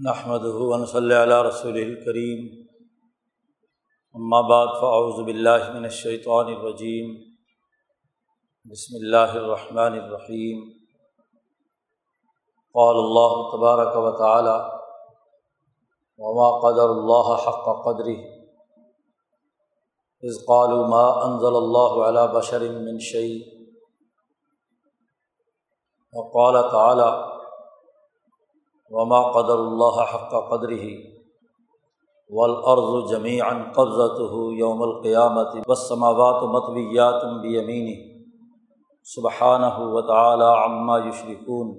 نحمد ون صلی علیہ رسول الکریم اما بعد فاعوذ باللہ من الشیطان الرجیم بسم اللہ الرحمن الرحیم قال اللہ تبارک و تعالی وما قدر اللہ حق قدری از قالوا ما انزل اللہ علی بشر من شعی وقال تعالی وما قدر اللہ حق قدر ہی ولعرض جمی ان قبضت ہو یوم القیامت بسماوات متویات بیمینی سبحانہ و تعالی عما یشرکون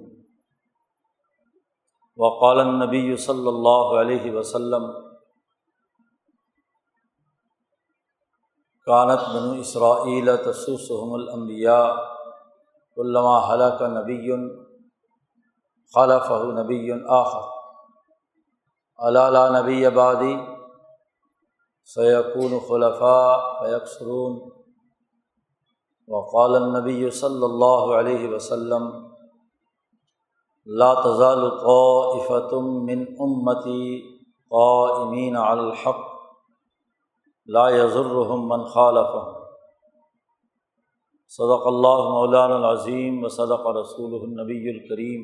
وقال النبی صلی اللہ علیہ وسلم کانت بن اسرائیل تسوسحم الانبیاء علامہ حلق نبی خلف نبی آخر. علالہ نبی آبادی سیقون خلفاء فیکسرون وقال النبی صلی اللہ علیہ وسلم، لا تزال طائفتم من امتی قائمین علی الحق، لا يضرهم من خالفهم. صدق اللہ مولانا العظیم و صدق رسول النبی الکریم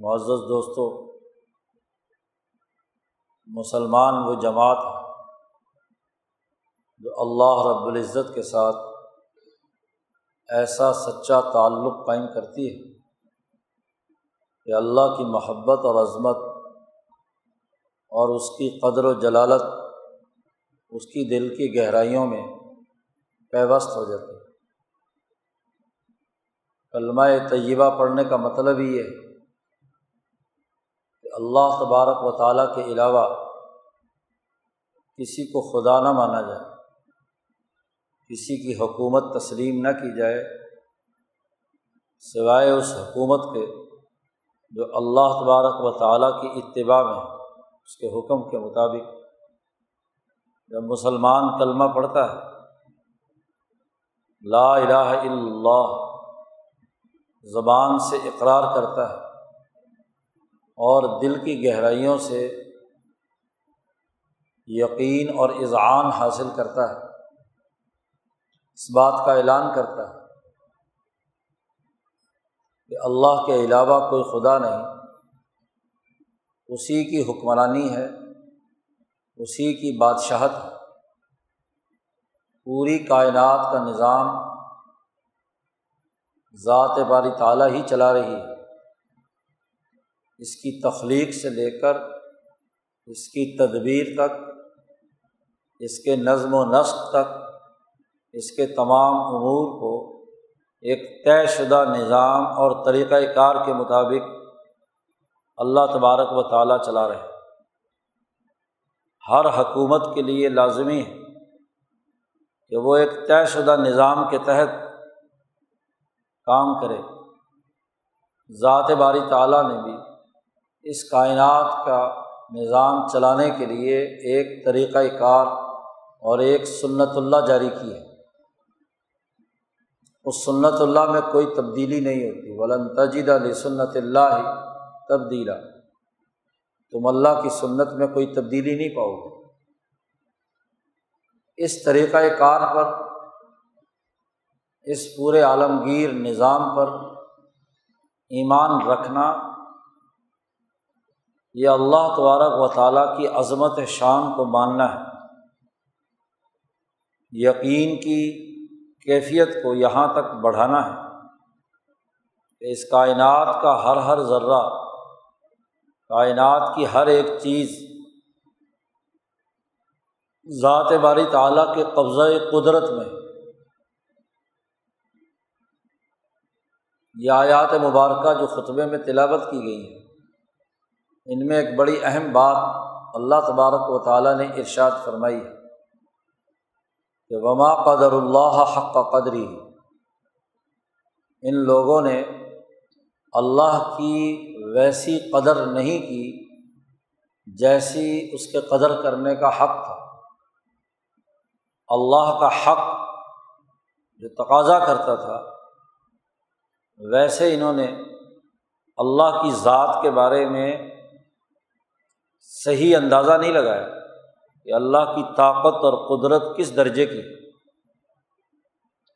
معزز دوستوں مسلمان وہ جماعت ہے جو اللہ رب العزت کے ساتھ ایسا سچا تعلق قائم کرتی ہے کہ اللہ کی محبت اور عظمت اور اس کی قدر و جلالت اس کی دل کی گہرائیوں میں پیوست ہو جاتی ہے۔ کلمہ طیبہ پڑھنے کا مطلب ہی ہے اللہ تبارک و تعالیٰ کے علاوہ کسی کو خدا نہ مانا جائے، کسی کی حکومت تسلیم نہ کی جائے، سوائے اس حکومت کے جو اللہ تبارک و تعالیٰ کی اتباع میں اس کے حکم کے مطابق جب مسلمان کلمہ پڑھتا ہے، لا الہ الا اللہ زبان سے اقرار کرتا ہے اور دل کی گہرائیوں سے یقین اور اذعان حاصل کرتا ہے، اس بات کا اعلان کرتا ہے کہ اللہ کے علاوہ کوئی خدا نہیں، اسی کی حکمرانی ہے، اسی کی بادشاہت ہے۔ پوری کائنات کا نظام ذات باری تعالیٰ ہی چلا رہی ہے۔ اس کی تخلیق سے لے کر اس کی تدبیر تک، اس کے نظم و نسق تک، اس کے تمام امور کو ایک طے شدہ نظام اور طریقۂ کار کے مطابق اللہ تبارک و تعالیٰ چلا رہے ہر حکومت کے لیے لازمی ہے کہ وہ ایک طے شدہ نظام کے تحت کام کرے۔ ذات باری تعالیٰ نے بھی اس کائنات کا نظام چلانے کے لیے ایک طریقۂ کار اور ایک سنت اللہ جاری کی ہے۔ اس سنت اللہ میں کوئی تبدیلی نہیں ہوتی۔ ولن تجید علی سنت اللہ تبدیلا۔ تم اللہ کی سنت میں کوئی تبدیلی نہیں پاؤ گے۔ اس طریقۂ کار پر، اس پورے عالمگیر نظام پر ایمان رکھنا یہ اللہ تبارک و تعالیٰ کی عظمت شان کو ماننا ہے۔ یقین کی کیفیت کو یہاں تک بڑھانا ہے۔ کہ اس کائنات کا ہر ہر ذرہ، کائنات کی ہر ایک چیز، ذات باری تعلیٰ کے قبضۂ قدرت میں۔ یہ آیات مبارکہ جو خطبے میں تلاوت کی گئی ہیں۔ ان میں ایک بڑی اہم بات اللہ تبارک و تعالیٰ نے ارشاد فرمائی ہے کہ وما قدر اللہ حق قدری ان لوگوں نے اللہ کی ویسی قدر نہیں کی جیسی اس کے قدر کرنے کا حق تھا۔ اللہ کا حق جو تقاضا کرتا تھا، ویسے انہوں نے اللہ کی ذات کے بارے میں صحیح اندازہ نہیں لگایا کہ اللہ کی طاقت اور قدرت کس درجے کی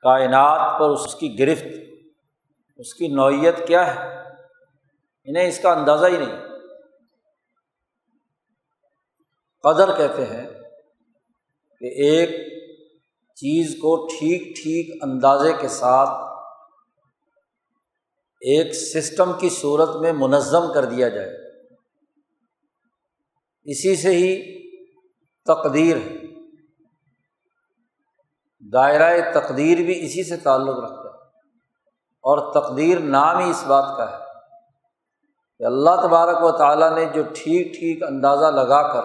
کائنات پر اس کی گرفت، اس کی نوعیت کیا ہے؟ انہیں اس کا اندازہ ہی نہیں۔ قدر کہتے ہیں کہ ایک چیز کو ٹھیک ٹھیک اندازے کے ساتھ ایک سسٹم کی صورت میں منظم کر دیا جائے۔ اسی سے ہی تقدیر ہے۔ دائرۂ تقدیر بھی اسی سے تعلق رکھتا ہے۔ اور تقدیر نام ہی اس بات کا ہے کہ اللہ تبارک و تعالیٰ نے جو ٹھیک ٹھیک اندازہ لگا کر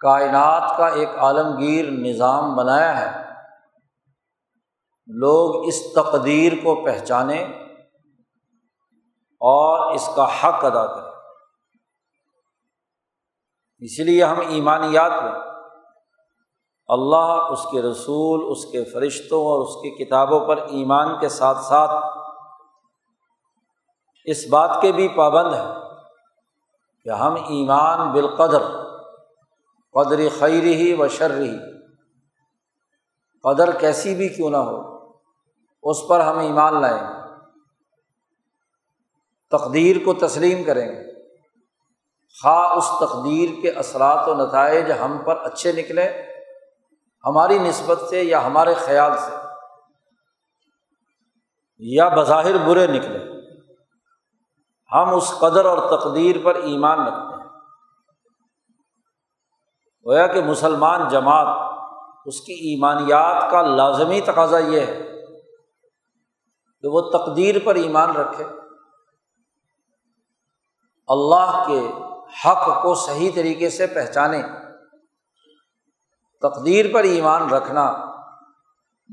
کائنات کا ایک عالمگیر نظام بنایا ہے، لوگ اس تقدیر کو پہچانیں اور اس کا حق ادا کریں۔ اس لیے ہم ایمانیات میں اللہ، اس کے رسول، اس کے فرشتوں اور اس کی کتابوں پر ایمان کے ساتھ ساتھ اس بات کے بھی پابند ہیں کہ ہم ایمان بالقدر، قدر خیر ہی و شر ہی۔ قدر کیسی بھی کیوں نہ ہو، اس پر ہم ایمان لائیں گے، تقدیر کو تسلیم کریں گے۔ خواہ اس تقدیر کے اثرات و نتائج ہم پر اچھے نکلیں ہماری نسبت سے یا ہمارے خیال سے، یا بظاہر برے نکلے۔ ہم اس قدر اور تقدیر پر ایمان رکھتے ہیں۔ گویا کہ مسلمان جماعت، اس کی ایمانیات کا لازمی تقاضا یہ ہے کہ وہ تقدیر پر ایمان رکھے۔ اللہ کے حق کو صحیح طریقے سے پہچانے، تقدیر پر ایمان رکھنا،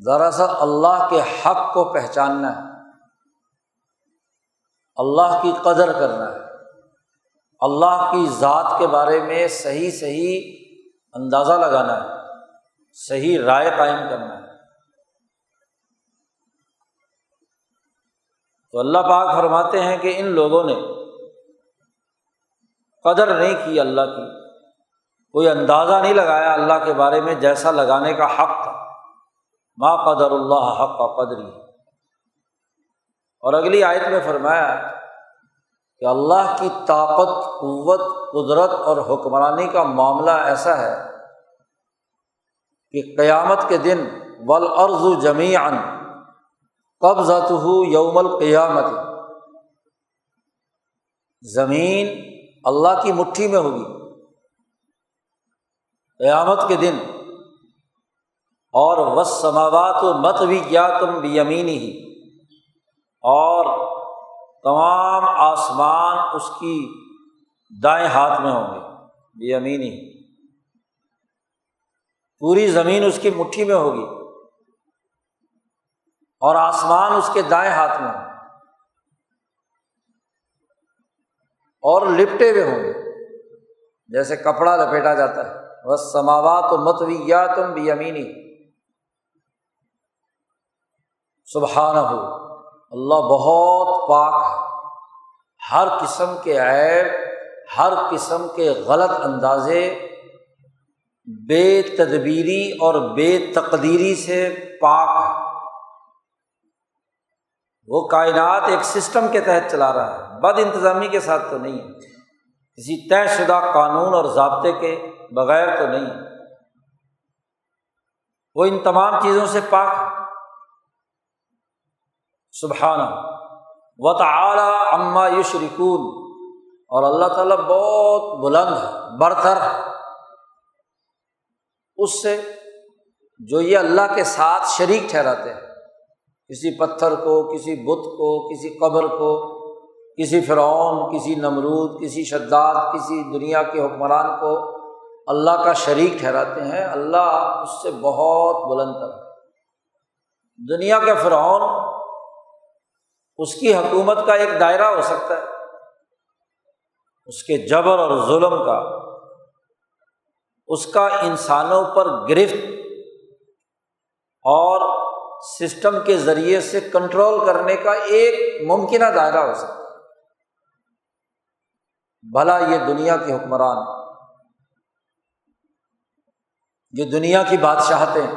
دراصل اللہ کے حق کو پہچاننا ہے، اللہ کی قدر کرنا ہے، اللہ کی ذات کے بارے میں صحیح صحیح اندازہ لگانا ہے، صحیح رائے قائم کرنا ہے۔ تو اللہ پاک فرماتے ہیں کہ ان لوگوں نے قدر نہیں کی اللہ کی۔ کوئی اندازہ نہیں لگایا اللہ کے بارے میں جیسا لگانے کا حق تھا۔ ما قدر اللہ حق کا قدری۔ اور اگلی آیت میں فرمایا کہ اللہ کی طاقت، قوت، قدرت اور حکمرانی کا معاملہ ایسا ہے کہ قیامت کے دن ولعرض جمی ان قبضت ہو یوم القیامت۔ زمین اللہ کی مٹھی میں ہوگی۔ قیامت کے دن۔ اور وس سماوات و مت بھی کیا تم بھی یمینی ہی اور تمام آسمان اس کی دائیں ہاتھ میں ہوں گے۔ بے یمینی پوری زمین اس کی مٹھی میں ہوگی۔ اور آسمان اس کے دائیں ہاتھ میں ہوں گے۔ اور لپٹے ہوئے ہوں گے۔ جیسے کپڑا لپیٹا جاتا ہے۔ بس سماوات و متوی تم بھی امینی سبحان ہو اللہ بہت پاک ہر قسم کے عیب، ہر قسم کے غلط اندازے، بے تدبیری اور بے تقدیری سے پاک ہے۔ وہ کائنات ایک سسٹم کے تحت چلا رہا ہے، بد انتظامی کے ساتھ تو نہیں ہے۔ کسی طے شدہ قانون اور ضابطے کے بغیر تو نہیں وہ ان تمام چیزوں سے پاک سبحانہ۔ و تعلیٰ اما یشرکون۔ اور اللہ تعالیٰ بہت بلند ہے، برتر ہے۔ اس سے جو یہ اللہ کے ساتھ شریک ٹھہراتے ہیں۔ کسی پتھر کو، کسی بت کو، کسی قبر کو، کسی فرعون، کسی نمرود، کسی شداد، کسی دنیا کے حکمران کو اللہ کا شریک ٹھہراتے ہیں۔ اللہ اس سے بہت بلند تر دنیا کے فرعون، اس کی حکومت کا ایک دائرہ ہو سکتا ہے۔ اس کے جبر اور ظلم کا، اس کا انسانوں پر گرفت اور سسٹم کے ذریعے سے کنٹرول کرنے کا ایک ممکنہ دائرہ ہو سکتا بھلا یہ دنیا کے حکمران، یہ دنیا کی بادشاہتیں،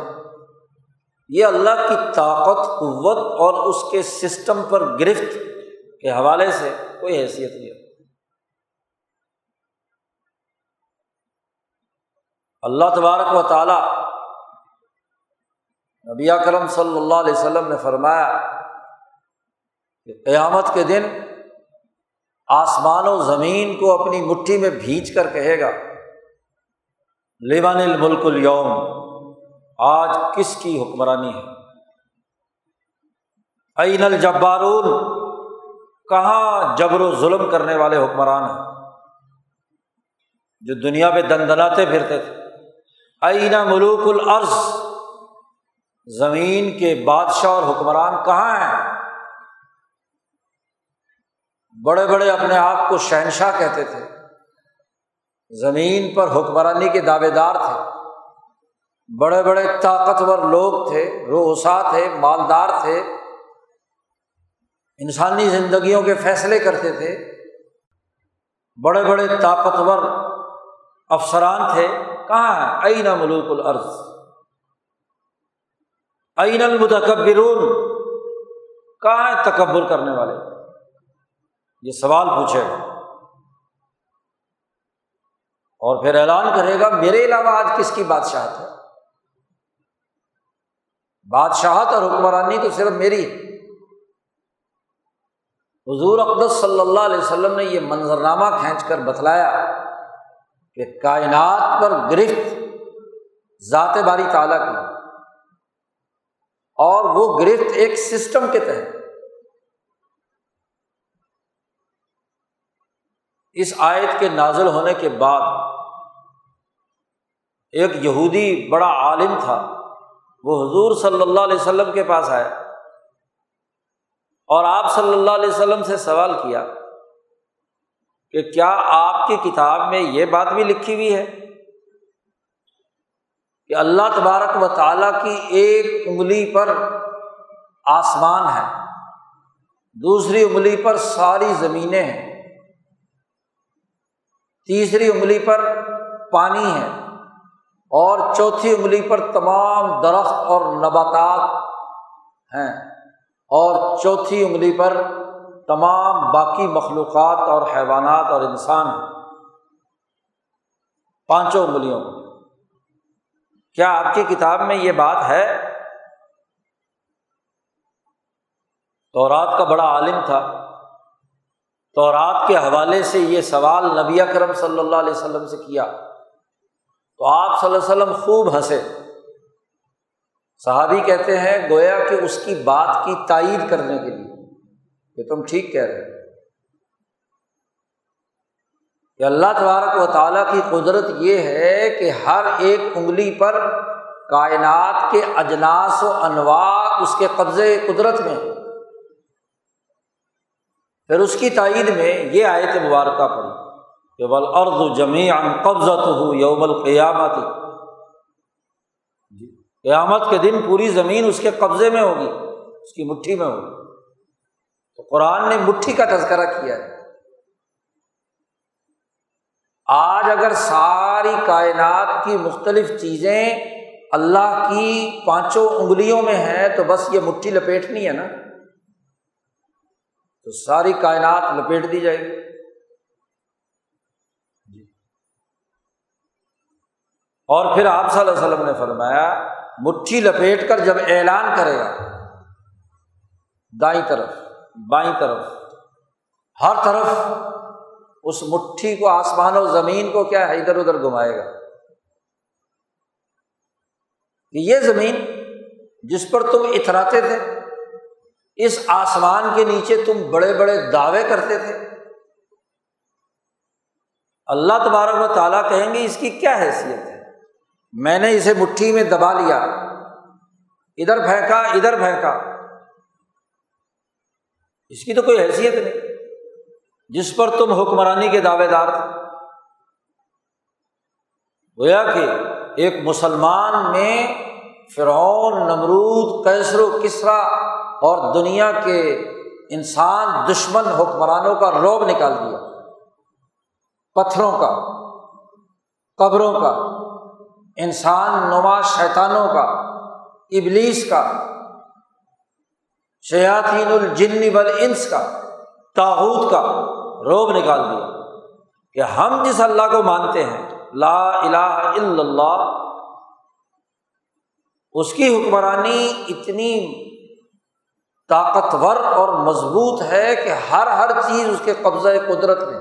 یہ اللہ کی طاقت، قوت اور اس کے سسٹم پر گرفت کے حوالے سے کوئی حیثیت نہیں اللہ تبارک و تعالیٰ نبی کرم صلی اللہ علیہ وسلم نے فرمایا کہ قیامت کے دن آسمان و زمین کو اپنی مٹھی میں بھیج کر کہے گا لیوان الملک اليوم آج کس کی حکمرانی ہے؟ عین الجبارون، کہاں جبر و ظلم کرنے والے حکمران ہیں؟ جو دنیا پہ دندناتے پھرتے تھے۔ عین ملوک العرض زمین کے بادشاہ اور حکمران کہاں ہیں؟ بڑے بڑے اپنے آپ کو شہنشاہ کہتے تھے۔ زمین پر حکمرانی کے دعوے دار تھے۔ بڑے بڑے طاقتور لوگ تھے روسا تھے، مالدار تھے۔ انسانی زندگیوں کے فیصلے کرتے تھے۔ بڑے بڑے طاقتور افسران تھے۔ کہاں ہیں؟ عین ملوک العرض عین المتکبرون؟ کہاں ہے تکبر کرنے والے؟ یہ سوال پوچھے۔ گا اور پھر اعلان کرے گا، میرے علاوہ آج کس کی بادشاہت ہے؟ بادشاہت اور حکمرانی تو صرف میری۔ حضور اقدس صلی اللہ علیہ وسلم نے یہ منظرنامہ کھینچ کر بتلایا کہ کائنات پر گرفت ذات باری تعالیٰ کی۔ اور وہ گرفت ایک سسٹم کے تحت۔ اس آیت کے نازل ہونے کے بعد ایک یہودی بڑا عالم تھا، وہ حضور صلی اللہ علیہ وسلم کے پاس آیا اور آپ صلی اللہ علیہ وسلم سے سوال کیا کہ کیا آپ کی کتاب میں یہ بات بھی لکھی ہوئی ہے؟ کہ اللہ تبارک و تعالیٰ کی ایک انگلی پر آسمان ہے، دوسری انگلی پر ساری زمینیں ہیں، تیسری انگلی پر پانی ہے اور چوتھی انگلی پر تمام درخت اور نباتات ہیں اور چوتھی انگلی پر تمام باقی مخلوقات اور حیوانات اور انسان ہیں۔ پانچوں انگلیوں پر۔ کیا آپ کی کتاب میں یہ بات ہے؟ تو رات کا بڑا عالم تھا۔ تو رات کے حوالے سے یہ سوال نبی کرم صلی اللہ علیہ وسلم سے کیا۔ تو آپ صلی اللہ علیہ وسلم خوب ہنسے۔ صحابی کہتے ہیں، گویا کہ اس کی بات کی تائید کرنے کے لیے۔ کہ تم ٹھیک کہہ رہے کہ اللہ تبارک و تعالیٰ کی قدرت یہ ہے کہ ہر ایک انگلی پر کائنات کے اجناس و انواع اس کے قبضے قدرت میں پھر اس کی تائید میں یہ آیت مبارکہ پڑی کہ بل ارد جمی قبضت ہو یوم القیامت۔ جی، قیامت کے دن پوری زمین اس کے قبضے میں ہوگی، اس کی مٹھی میں ہوگی۔ تو قرآن نے مٹھی کا تذکرہ کیا ہے۔ آج اگر ساری کائنات کی مختلف چیزیں اللہ کی پانچوں انگلیوں میں ہیں تو بس یہ مٹھی لپیٹنی ہے نا؟ تو ساری کائنات لپیٹ دی جائے گی۔ جی۔ اور پھر آپ صلی اللہ علیہ وسلم نے فرمایا، مٹھی لپیٹ کر جب اعلان کرے گا، دائیں طرف، بائیں طرف، ہر طرف اس مٹھی کو آسمان و زمین کو کیا ہے؟ ادھر ادھر گھمائے گا۔ یہ زمین جس پر تم اتراتے تھے، اس آسمان کے نیچے تم بڑے بڑے دعوے کرتے تھے۔ اللہ تبارک و تعالیٰ کہیں گے، اس کی کیا حیثیت ہے؟ میں نے اسے مٹھی میں دبا لیا۔ ادھر پھینکا ادھر پھینکا اس کی تو کوئی حیثیت نہیں۔ جس پر تم حکمرانی کے دعوے دار تھے۔ گویا کہ ایک مسلمان میں فرعون، نمرود کیسر و کسرا اور دنیا کے انسان، دشمن حکمرانوں کا روب نکال دیا۔ پتھروں کا، قبروں کا، انسان نما شیطانوں کا، ابلیس کا، شیاطین الجن والانس کا تاحود کا۔ روب نکال دیا کہ ہم جس اللہ کو مانتے ہیں، لا الہ الا اللہ، اس کی حکمرانی اتنی طاقتور اور مضبوط ہے کہ ہر ہر چیز اس کے قبضۂ قدرت میں۔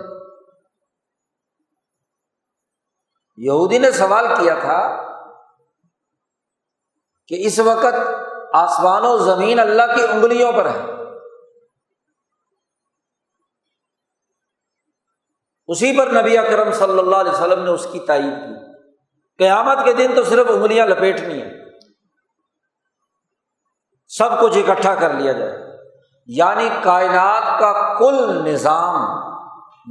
یہودی نے سوال کیا تھا کہ اس وقت آسمان و زمین اللہ کی انگلیوں پر ہے اسی پر نبی اکرم صلی اللہ علیہ وسلم نے اس کی تائید کی۔ قیامت کے دن تو صرف انگلیاں لپیٹنی ہیں۔ سب کچھ اکٹھا کر لیا جائے۔ یعنی کائنات کا کل نظام،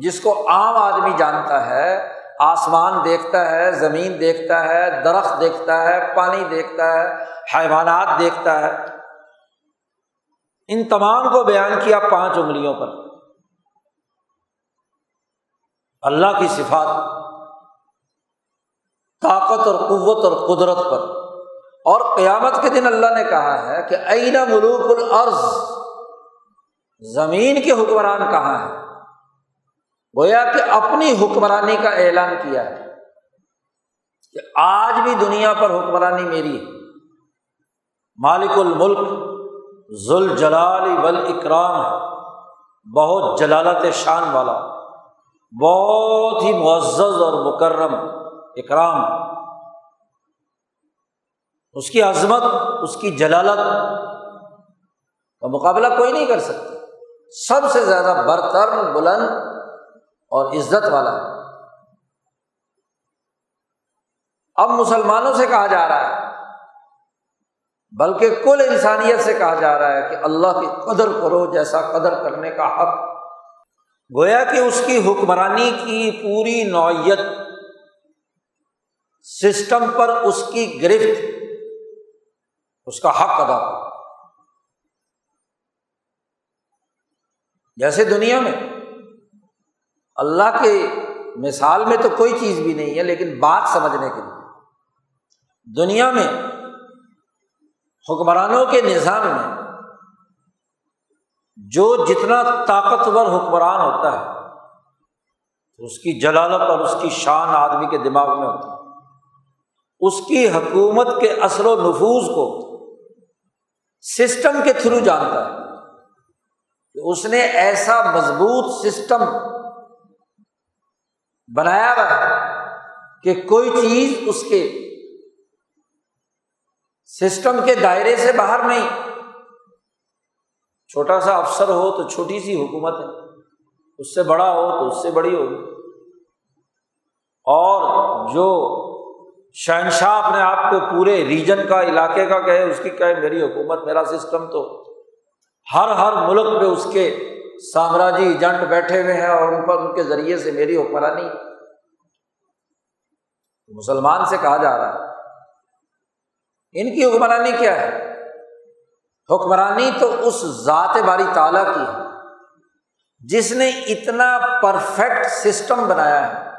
جس کو عام آدمی جانتا ہے، آسمان دیکھتا ہے، زمین دیکھتا ہے، درخت دیکھتا ہے، پانی دیکھتا ہے، حیوانات دیکھتا ہے۔ ان تمام کو بیان کیا پانچ انگلیوں پر۔ اللہ کی صفات، طاقت اور قوت اور قدرت پر۔ اور قیامت کے دن اللہ نے کہا ہے کہ عین ملوک العرض زمین کے حکمران کہاں ہے گویا کہ اپنی حکمرانی کا اعلان کیا ہے کہ آج بھی دنیا پر حکمرانی میری ہے۔ مالک الملک ذوال جلال ول اکرام ہے، بہت جلالت شان والا۔ بہت ہی معزز اور مکرم اکرام۔ اس کی عظمت، اس کی جلالت کا مقابلہ کوئی نہیں کر سکتا۔ سب سے زیادہ برتر، بلند اور عزت والا۔ ہے اب مسلمانوں سے کہا جا رہا ہے، بلکہ کل انسانیت سے کہا جا رہا ہے کہ اللہ کی قدر کرو جیسا قدر کرنے کا حق گویا کہ اس کی حکمرانی کی پوری نوعیت سسٹم پر اس کی گرفت، اس کا حق ادا کر جیسے دنیا میں اللہ کے مثال میں تو کوئی چیز بھی نہیں ہے، لیکن بات سمجھنے کے لیے۔ دنیا میں حکمرانوں کے نظام میں جو جتنا طاقتور حکمران ہوتا ہے، اس کی جلالت اور اس کی شان آدمی کے دماغ میں ہوتی ہے۔ اس کی حکومت کے اثر و نفوذ کو سسٹم کے تھرو جانتا ہے۔ کہ اس نے ایسا مضبوط سسٹم بنایا ہوا ہے کہ کوئی چیز اس کے سسٹم کے دائرے سے باہر نہیں چھوٹا سا افسر ہو تو چھوٹی سی حکومت ہے۔ اس سے بڑا ہو تو اس سے بڑی ہوگی۔ اور جو شہنشاہ اپنے آپ کو پورے ریجن کا، علاقے کا کہے، اس کی کہے، میری حکومت، میرا سسٹم تو ہر ہر ملک پہ اس کے سامراجی ایجنٹ بیٹھے ہوئے ہیں اور ان پر، ان کے ذریعے سے میری حکمرانی مسلمان سے کہا جا رہا ہے۔ ان کی حکمرانی کیا ہے؟ حکمرانی تو اس ذات باری تعالیٰ کی ہے، جس نے اتنا پرفیکٹ سسٹم بنایا ہے۔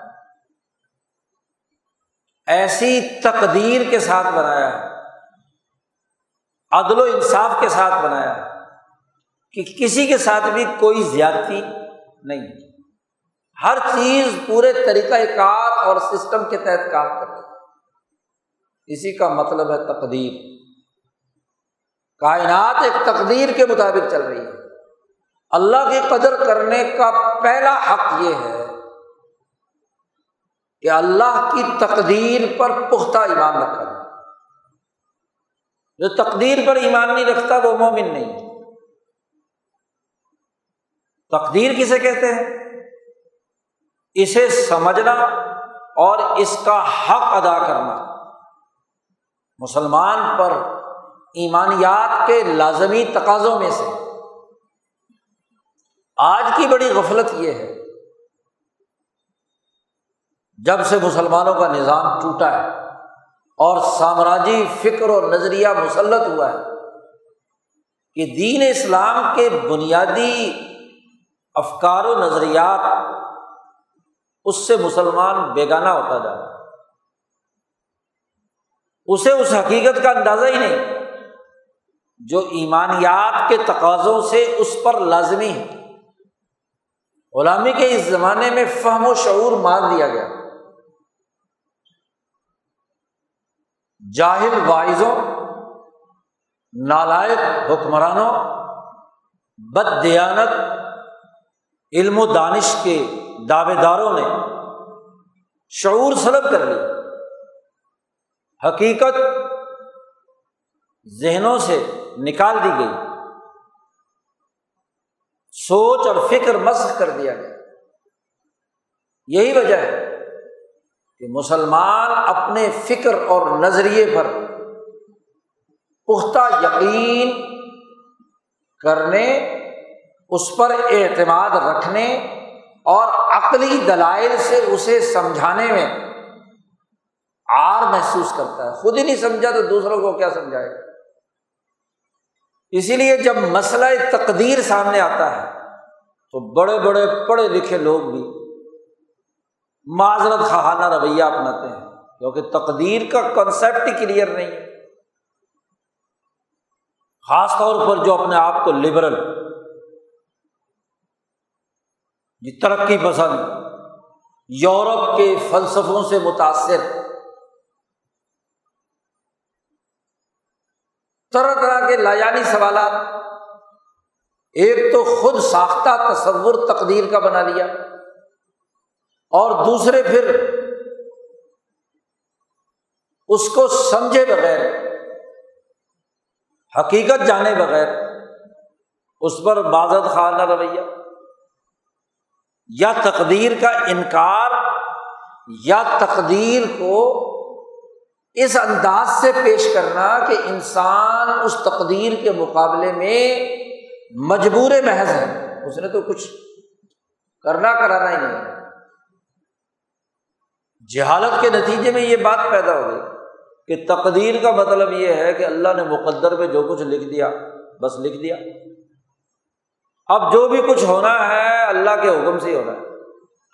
ایسی تقدیر کے ساتھ بنایا ہے، عدل و انصاف کے ساتھ بنایا ہے کہ کسی کے ساتھ بھی کوئی زیادتی نہیں۔ ہر چیز پورے طریقۂ کار اور سسٹم کے تحت کام کر رہی ہے۔ اسی کا مطلب ہے تقدیر۔ کائنات ایک تقدیر کے مطابق چل رہی ہے۔ اللہ کی قدر کرنے کا پہلا حق یہ ہے کہ اللہ کی تقدیر پر پختہ ایمان رکھا جائے۔ جو تقدیر پر ایمان نہیں رکھتا، وہ مومن نہیں۔ تقدیر کسے کہتے ہیں؟ اسے سمجھنا اور اس کا حق ادا کرنا۔ مسلمان پر ایمانیات کے لازمی تقاضوں میں سے۔ آج کی بڑی غفلت یہ ہے، جب سے مسلمانوں کا نظام ٹوٹا ہے اور سامراجی فکر اور نظریہ مسلط ہوا ہے کہ دین اسلام کے بنیادی افکار و نظریات اس سے مسلمان بیگانہ ہوتا جا رہا اسے اس حقیقت کا اندازہ ہی نہیں جو ایمانیات کے تقاضوں سے اس پر لازمی ہے غلامی کے اس زمانے میں فہم و شعور مار دیا گیا۔ جاہل واعظوں، نالائق حکمرانوں، بد دیانت، علم و دانش کے دعوے داروں نے شعور سلب کر لی حقیقت ذہنوں سے نکال دی گئی۔ سوچ اور فکر مسق کر دیا گیا۔ یہی وجہ ہے کہ مسلمان اپنے فکر اور نظریے پر پختہ یقین کرنے، اس پر اعتماد رکھنے اور عقلی دلائل سے اسے سمجھانے میں آر محسوس کرتا ہے۔ خود ہی نہیں سمجھا تو دوسروں کو کیا سمجھائے گا؟ اسی لیے جب مسئلہ تقدیر سامنے آتا ہے، تو بڑے بڑے پڑھے لکھے لوگ بھی معذرت خواہانہ رویہ اپناتے ہیں، کیونکہ تقدیر کا کنسیپٹ ہی کلیئر نہیں ہے۔ خاص طور پر جو اپنے آپ کو لبرل جی ترقی پسند، یورپ کے فلسفوں سے متاثر، طرح طرح کے لایانی سوالات۔ ایک تو خود ساختہ تصور تقدیر کا بنا لیا۔ اور دوسرے پھر اس کو سمجھے بغیر، حقیقت جانے بغیر اس پر بازت خانہ رویہ۔ یا تقدیر کا انکار یا تقدیر کو اس انداز سے پیش کرنا کہ انسان اس تقدیر کے مقابلے میں مجبور محض ہے۔ اس نے تو کچھ کرنا کرانا ہی نہیں۔ جہالت کے نتیجے میں یہ بات پیدا ہو گئی کہ تقدیر کا مطلب یہ ہے کہ اللہ نے مقدر میں جو کچھ لکھ دیا، بس لکھ دیا۔ اب جو بھی کچھ ہونا ہے، اللہ کے حکم سے ہی ہونا ہے۔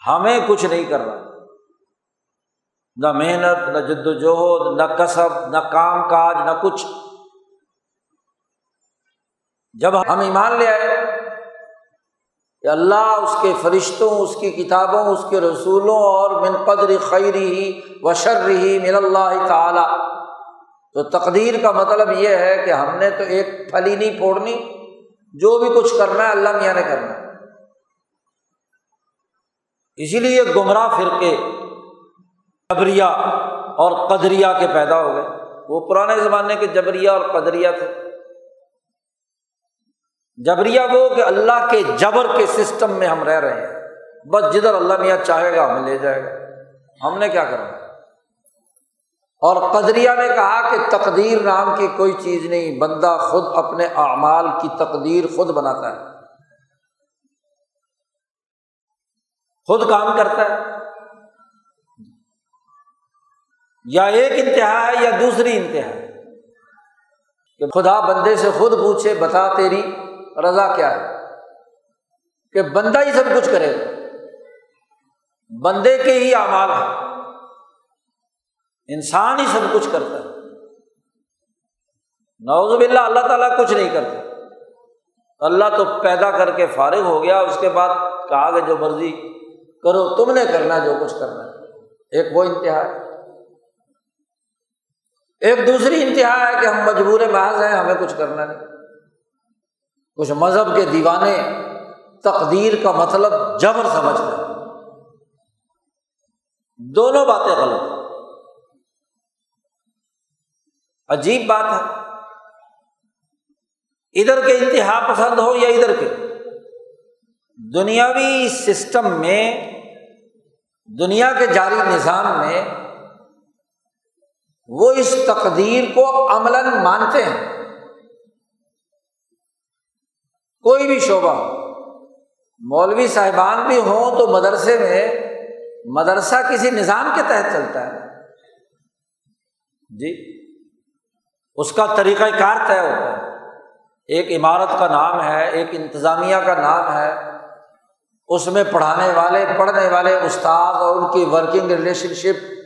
ہمیں کچھ نہیں کرنا۔ نہ محنت، نہ جد وجہد نہ کسب، نہ کام کاج، نہ کچھ۔ جب ہم ایمان لے آئے کہ اللہ اس کے فرشتوں، اس کی کتابوں، اس کے رسولوں، اور من قدر خیری ہی و شر ہی من اللہ تعالی، تو تقدیر کا مطلب یہ ہے کہ ہم نے تو ایک پھلی نہیں پھوڑنی، جو بھی کچھ کرنا ہے اللہ میاں نے کرنا۔ اسی لیے گمراہ فرقے جبریا اور قدریا کے پیدا ہو گئے۔ وہ پرانے زمانے کے جبریا اور قدریا تھے۔ جبریا وہ کہ اللہ کے جبر کے سسٹم میں ہم رہ رہے ہیں۔ بس جدھر اللہ میاں چاہے گا ہمیں لے جائے گا۔ ہم نے کیا کرنا؟ اور قدریا نے کہا کہ تقدیر نام کی کوئی چیز نہیں، بندہ خود اپنے اعمال کی تقدیر خود بناتا ہے۔ خود کام کرتا ہے۔ یا ایک انتہا ہے یا دوسری انتہا ہے؟ کہ خدا بندے سے خود پوچھے، بتا تیری رضا کیا ہے؟ کہ بندہ ہی سب کچھ کرے گا۔ بندے کے ہی اعمال ہے انسان ہی سب کچھ کرتا ہے۔ نوز باللہ، اللہ تعالیٰ کچھ نہیں کرتا۔ اللہ تو پیدا کر کے فارغ ہو گیا، اس کے بعد کہا کہ جو مرضی کرو، تم نے کرنا جو کچھ کرنا ہے۔ ایک وہ انتہا ہے۔ ایک دوسری انتہا ہے کہ ہم مجبور محض ہیں، ہمیں کچھ کرنا نہیں۔ کچھ مذہب کے دیوانے تقدیر کا مطلب جبر سمجھتے ہیں دونوں باتیں غلط۔ عجیب بات ہے۔ ادھر کے انتہا پسند ہو یا ادھر کے؟ دنیاوی سسٹم میں، دنیا کے جاری نظام میں وہ اس تقدیر کو عملاً مانتے ہیں۔ کوئی بھی شعبہ، مولوی صاحبان بھی ہوں تو مدرسے میں مدرسہ کسی نظام کے تحت چلتا ہے۔ جی اس کا طریقۂ کار طے ہوتا ہے۔ ایک عمارت کا نام ہے، ایک انتظامیہ کا نام ہے۔ اس میں پڑھانے والے، پڑھنے والے استاد اور ان کی ورکنگ ریلیشن شپ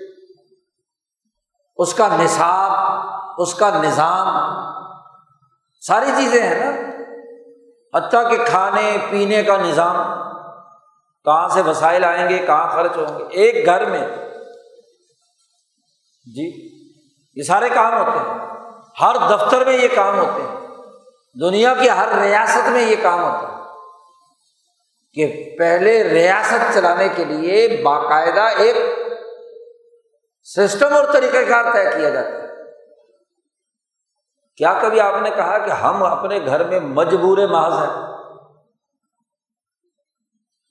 اس کا نصاب، اس کا نظام، ساری چیزیں ہیں نا۔ حتیٰ کہ کھانے، پینے کا نظام، کہاں سے وسائل آئیں گے، کہاں خرچ ہوں گے۔ ایک گھر میں۔ جی یہ سارے کام ہوتے ہیں۔ ہر دفتر میں یہ کام ہوتے ہیں۔ دنیا کی ہر ریاست میں یہ کام ہوتا ہے۔ کہ پہلے ریاست چلانے کے لیے باقاعدہ ایک سسٹم اور طریقہ کار طے کیا جاتا ہے کیا کبھی آپ نے کہا کہ ہم اپنے گھر میں مجبور محض ہیں؟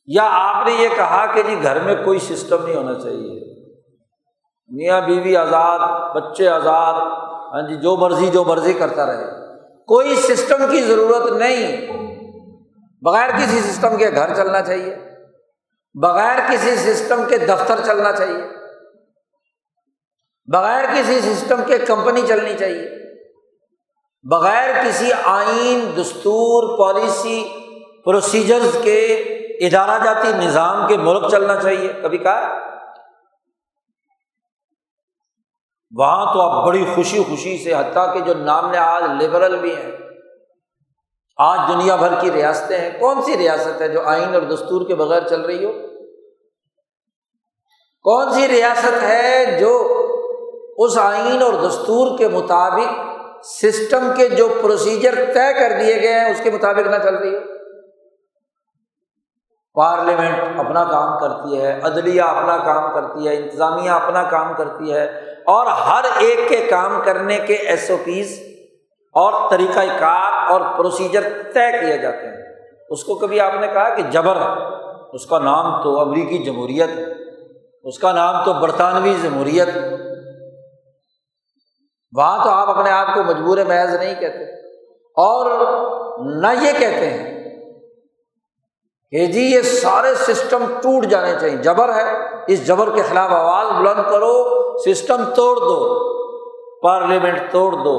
یا آپ نے یہ کہا کہ جی گھر میں کوئی سسٹم نہیں ہونا چاہیے؟ میاں بیوی آزاد، بچے آزاد ہاں جی جو مرضی جو مرضی کرتا رہے۔ کوئی سسٹم کی ضرورت نہیں۔ بغیر کسی سسٹم کے گھر چلنا چاہیے۔ بغیر کسی سسٹم کے دفتر چلنا چاہیے۔ بغیر کسی سسٹم کے کمپنی چلنی چاہیے۔ بغیر کسی آئین، دستور، پالیسی پروسیجرز کے ادارہ جاتی نظام کے ملک چلنا چاہیے۔ کبھی کہا؟ وہاں تو آپ بڑی خوشی خوشی سے، حتیٰ کہ جو نام نے آج لبرل بھی ہیں۔ آج دنیا بھر کی ریاستیں ہیں۔ کون سی ریاست ہے جو آئین اور دستور کے بغیر چل رہی ہو؟ کون سی ریاست ہے جو اس آئین اور دستور کے مطابق سسٹم کے جو پروسیجر طے کر دیے گئے ہیں، اس کے مطابق نہ چل رہی ہو پارلیمنٹ اپنا کام کرتی ہے، عدلیہ اپنا کام کرتی ہے، انتظامیہ اپنا کام کرتی ہے، اور ہر ایک کے کام کرنے کے ایس او پیز اور طریقۂ کار اور پروسیجر طے کیے جاتے ہیں۔ اس کو کبھی آپ نے کہا کہ جبر اس کا نام تو امریکی جمہوریت اس کا نام تو برطانوی جمہوریت وہاں تو آپ اپنے آپ کو مجبور محض نہیں کہتے اور نہ یہ کہتے ہیں کہ جی یہ سارے سسٹم ٹوٹ جانے چاہیے۔ جبر ہے، اس جبر کے خلاف آواز بلند کرو، سسٹم توڑ دو، پارلیمنٹ توڑ دو،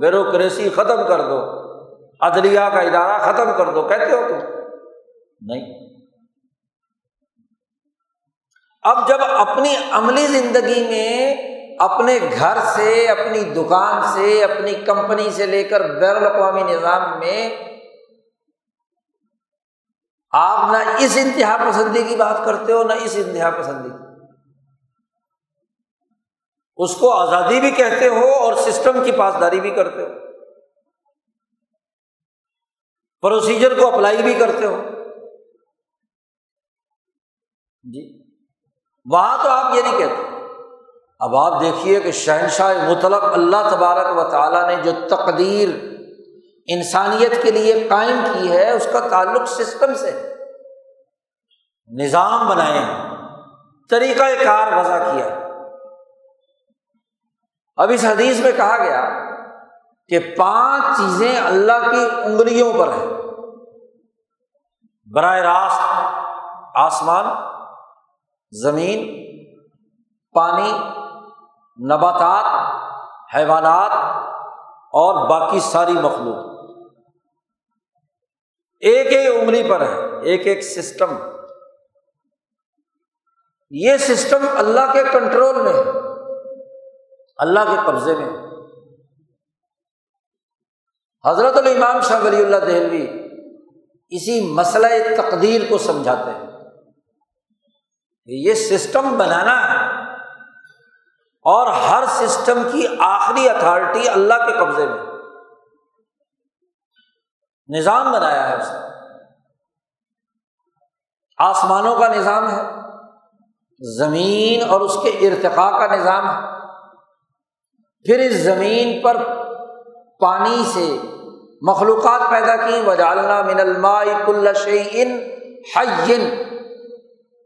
بیوروکریسی ختم کر دو، عدلیہ کا ادارہ ختم کر دو، کہتے ہو تم؟ نہیں۔ اب جب اپنی عملی زندگی میں اپنے گھر سے، اپنی دکان سے، اپنی کمپنی سے لے کر بین الاقوامی نظام میں آپ نہ اس انتہا پسندی کی بات کرتے ہو، نہ اس انتہا پسندی کی۔ اس کو آزادی بھی کہتے ہو اور سسٹم کی پاسداری بھی کرتے ہو۔ پروسیجر کو اپلائی بھی کرتے ہو۔ جی۔ وہاں تو آپ یہ نہیں کہتے۔ اب آپ دیکھیے کہ شہنشاہ مطلق اللہ تبارک و تعالیٰ نے جو تقدیر انسانیت کے لیے قائم کی ہے، اس کا تعلق سسٹم سے نظام بنائے طریقۂ کار وضع کیا۔ اب اس حدیث میں کہا گیا کہ پانچ چیزیں اللہ کی انگلیوں پر ہیں۔ براہ راست آسمان، زمین، پانی نباتات، حیوانات اور باقی ساری مخلوق۔ ایک ایک انگلی پر ہے، ایک ایک سسٹم۔ یہ سسٹم اللہ کے کنٹرول میں ہے، اللہ کے قبضے میں۔ حضرت الامام شاہ ولی اللہ دہلوی اسی مسئلہ تقدیر کو سمجھاتے ہیں یہ سسٹم بنانا ہے۔ اور ہر سسٹم کی آخری اتھارٹی اللہ کے قبضے میں۔ نظام بنایا ہے اس نے آسمانوں کا نظام ہے، زمین اور اس کے ارتقاء کا نظام ہے۔ پھر اس زمین پر پانی سے مخلوقات پیدا کی۔ وجالنا من الماء کل شعین حین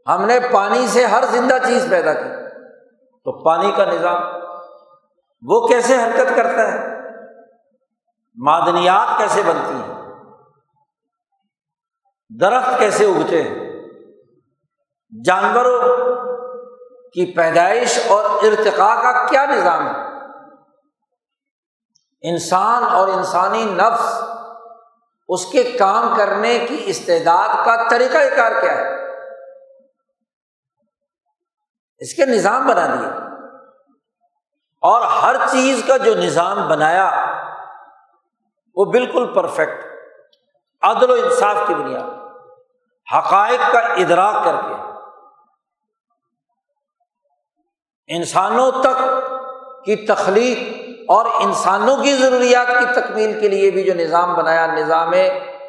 ہم نے پانی سے ہر زندہ چیز پیدا کی۔ تو پانی کا نظام وہ کیسے حرکت کرتا ہے؟ معدنیات کیسے بنتی ہیں؟ درخت کیسے اگتے ہیں؟ جانوروں کی پیدائش اور ارتقاء کا کیا نظام ہے؟ انسان اور انسانی نفس اس کے کام کرنے کی استعداد کا طریقہ کار کیا ہے؟ اس کے نظام بنا دیے۔ اور ہر چیز کا جو نظام بنایا، وہ بالکل پرفیکٹ، عدل و انصاف کی بنیاد، حقائق کا ادراک کر کے۔ انسانوں تک کی تخلیق اور انسانوں کی ضروریات کی تکمیل کے لیے بھی جو نظام بنایا، نظام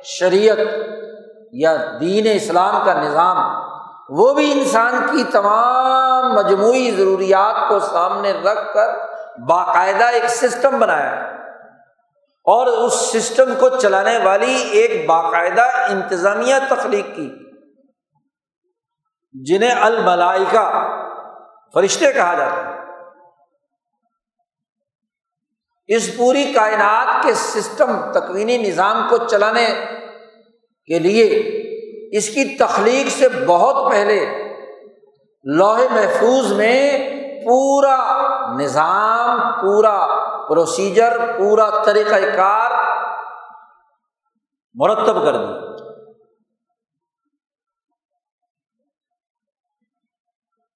شریعت یا دین اسلام کا نظام وہ بھی انسان کی تمام مجموعی ضروریات کو سامنے رکھ کر باقاعدہ ایک سسٹم بنایا اور اس سسٹم کو چلانے والی ایک باقاعدہ انتظامیہ تخلیق کی، جنہیں الملائکہ، فرشتے کہا جاتا ہے۔ اس پوری کائنات کے سسٹم، تکوینی نظام کو چلانے کے لیے اس کی تخلیق سے بہت پہلے لوہے محفوظ میں پورا نظام، پورا پروسیجر پورا طریقۂ کار مرتب کر دیا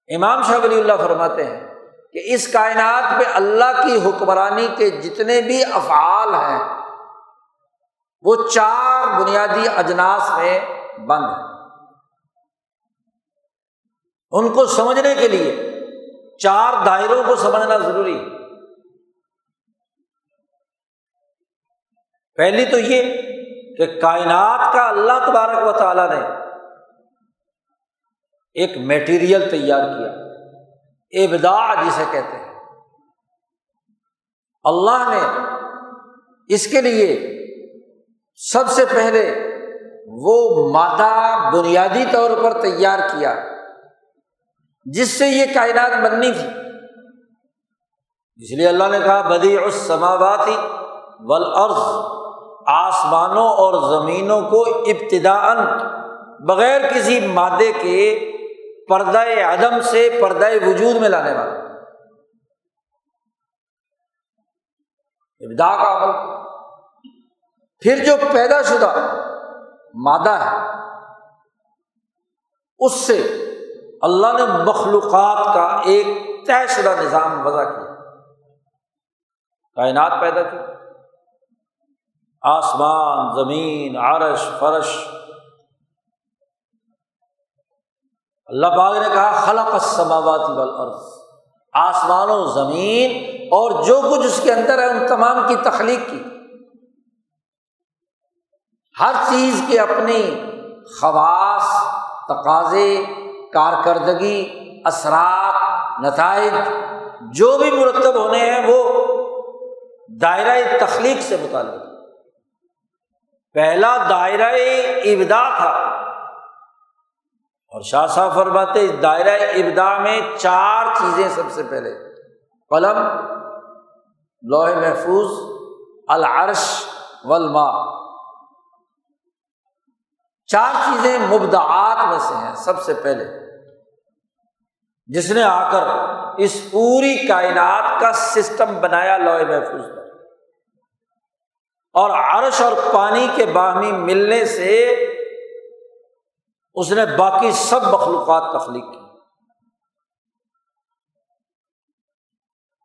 امام شاہ ولی اللہ فرماتے ہیں کہ اس کائنات پہ اللہ کی حکمرانی کے جتنے بھی افعال ہیں، وہ چار بنیادی اجناس میں بند ہے۔ ان کو سمجھنے کے لیے چار دائروں کو سمجھنا ضروری پہلی تو یہ کہ کائنات کا اللہ تبارک و تعالیٰ نے ایک میٹیریل تیار کیا ابدا جسے کہتے ہیں۔ اللہ نے اس کے لیے سب سے پہلے وہ مادہ بنیادی طور پر تیار کیا، جس سے یہ کائنات بننی تھی۔ اس لیے اللہ نے کہا بدی السماواتی والارض، آسمانوں اور زمینوں کو ابتدا بغیر کسی مادے کے پردہ عدم سے پردہ وجود میں لانے والا ابدا کا عمل۔ پھر جو پیدا شدہ مادہ ہے۔ اس سے اللہ نے مخلوقات کا ایک طے شدہ نظام وضع کیا۔ کائنات پیدا کی۔ آسمان، زمین، عرش، فرش۔ اللہ باغ نے کہا، خلق السماوات والارض۔ آسمان و زمین اور جو کچھ اس کے اندر ہے، ان تمام کی تخلیق کی۔ ہر چیز کے اپنی خواص، تقاضے، کارکردگی، اثرات، نتائج، جو بھی مرتب ہونے ہیں، وہ دائرۂ تخلیق سے متعلق پہلا دائرۂ ابدا تھا۔ اور شاہ صاحب فرماتے دائرہ ابدا میں چار چیزیں سب سے پہلے۔ قلم لوہ محفوظ، العرش ولما چار چیزیں مبدعات میں سے ہیں سب سے پہلے۔ جس نے آ کر اس پوری کائنات کا سسٹم بنایا لوہ محفوظ پر۔ اور عرش اور پانی کے باہمی ملنے سے اس نے باقی سب مخلوقات تخلیق کی۔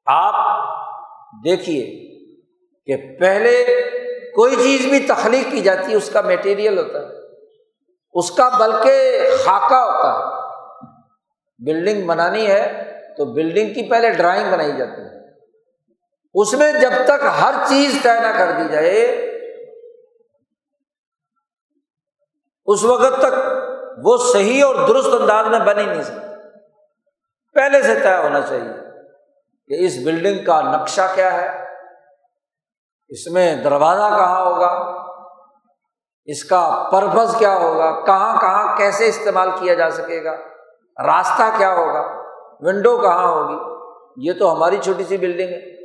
آپ دیکھیے کہ پہلے کوئی چیز بھی تخلیق کی جاتی ہے، اس کا میٹیریل ہوتا ہے۔ اس کا بلکہ خاکہ ہوتا ہے۔ بلڈنگ بنانی ہے تو بلڈنگ کی پہلے ڈرائنگ بنائی جاتی ہے۔ اس میں جب تک ہر چیز طے نہ کر دی جائے، اس وقت تک وہ صحیح اور درست انداز میں بن ہی نہیں سکتی پہلے سے طے ہونا چاہیے کہ اس بلڈنگ کا نقشہ کیا ہے، اس میں دروازہ کہاں ہوگا اس کا پرپز کیا ہوگا؟ کہاں کہاں کیسے استعمال کیا جا سکے گا؟ راستہ کیا ہوگا؟ ونڈو کہاں ہوگی؟ یہ تو ہماری چھوٹی سی بلڈنگ ہے۔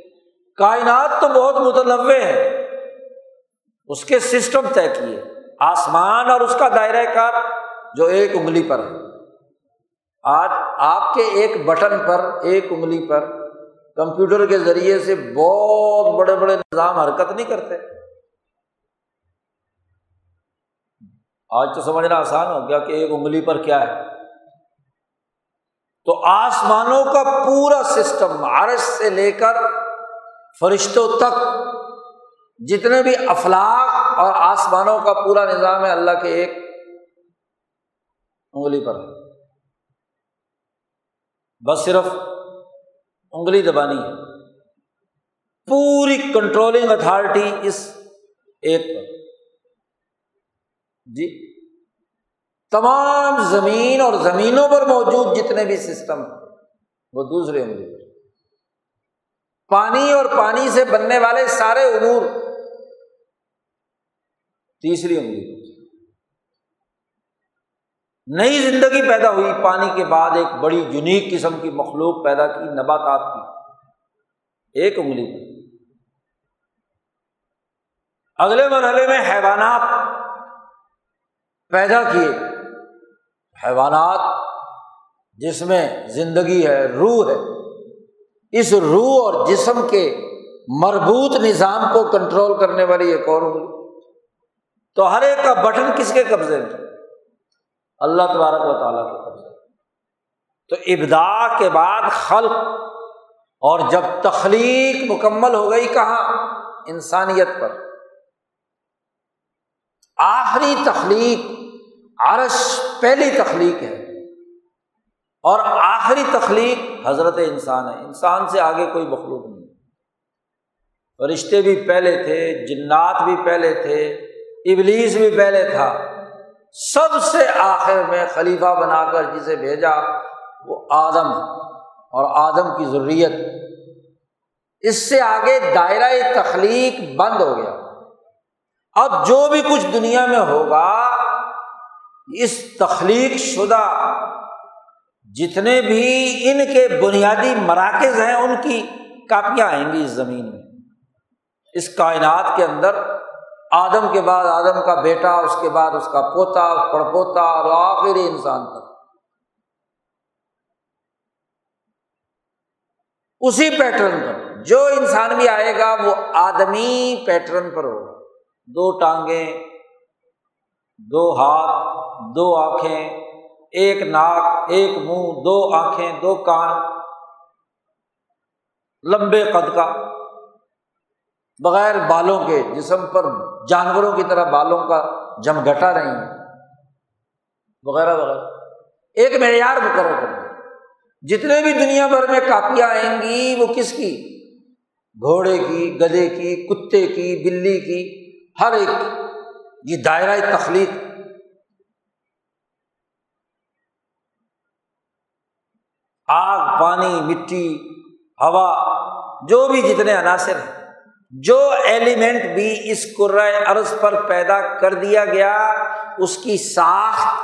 کائنات تو بہت متنوع ہے۔ اس کے سسٹم طے کیے۔ آسمان اور اس کا دائرۂ کار جو ایک انگلی پر ہے۔ آج آپ کے ایک بٹن پر، ایک انگلی پر کمپیوٹر کے ذریعے سے بہت بڑے بڑے نظام حرکت نہیں کرتے۔ آج تو سمجھنا آسان ہو گیا کہ ایک انگلی پر کیا ہے؟ تو آسمانوں کا پورا سسٹم عرش سے لے کر فرشتوں تک، جتنے بھی افلاق اور آسمانوں کا پورا نظام ہے، اللہ کے ایک انگلی پر بس صرف انگلی دبانی ہے۔ پوری کنٹرولنگ اتھارٹی اس ایک پر۔ جی؟ تمام زمین اور زمینوں پر موجود جتنے بھی سسٹم وہ دوسرے انگلی پانی اور پانی سے بننے والے سارے امور تیسری انگلی نئی زندگی پیدا ہوئی، پانی کے بعد ایک بڑی یونیک قسم کی مخلوق پیدا کی، نباتات کی۔ ایک انگلی پر۔ اگلے مرحلے میں حیوانات پیدا کیے۔ حیوانات جس میں زندگی ہے، روح ہے۔ اس روح اور جسم کے مربوط نظام کو کنٹرول کرنے والی ایک اور انگلی تو ہر ایک کا بٹن کس کے قبضے میں؟ اللہ تبارک و تعالیٰ کے قبضے تو ابدا کے بعد خلق اور جب تخلیق مکمل ہو گئی کہاں؟ انسانیت پر۔ آخری تخلیق عرش پہلی تخلیق ہے اور آخری تخلیق حضرت انسان ہے۔ انسان سے آگے کوئی مخلوق نہیں۔ فرشتے بھی پہلے تھے، جنات بھی پہلے تھے، ابلیس بھی پہلے تھا۔ سب سے آخر میں خلیفہ بنا کر جسے بھیجا وہ آدم اور آدم کی ضروریت اس سے آگے دائرہ تخلیق بند ہو گیا۔ اب جو بھی کچھ دنیا میں ہوگا اس تخلیق شدہ جتنے بھی ان کے بنیادی مراکز ہیں، ان کی کاپیاں آئیں گی اس زمین میں۔ اس کائنات کے اندر آدم کے بعد آدم کا بیٹا، اس کے بعد اس کا پوتا پڑ پوتا اور آخری انسان تک۔ اسی پیٹرن پر جو انسان بھی آئے گا، وہ آدمی پیٹرن پر ہوگا۔ دو ٹانگیں، دو ہاتھ دو آنکھیں، ایک ناک، ایک منہ، دو آنکھیں، دو کان، لمبے قد کا۔ بغیر بالوں کے، جسم پر جانوروں کی طرح بالوں کا جم گٹا رہی ہیں۔ وغیرہ وغیرہ۔ ایک معیار مقرر کر جتنے بھی دنیا بھر میں کاپیاں آئیں گی، وہ کس کی؟ گھوڑے کی، گدے کی، کتے کی، بلی کی، ہر ایک۔ یہ دائرۂ تخلیق آگ، پانی، مٹی، ہوا، جو بھی جتنے عناصر ہیں، جو ایلیمنٹ بھی اس عرض پر پیدا کر دیا گیا، اس کی ساخت،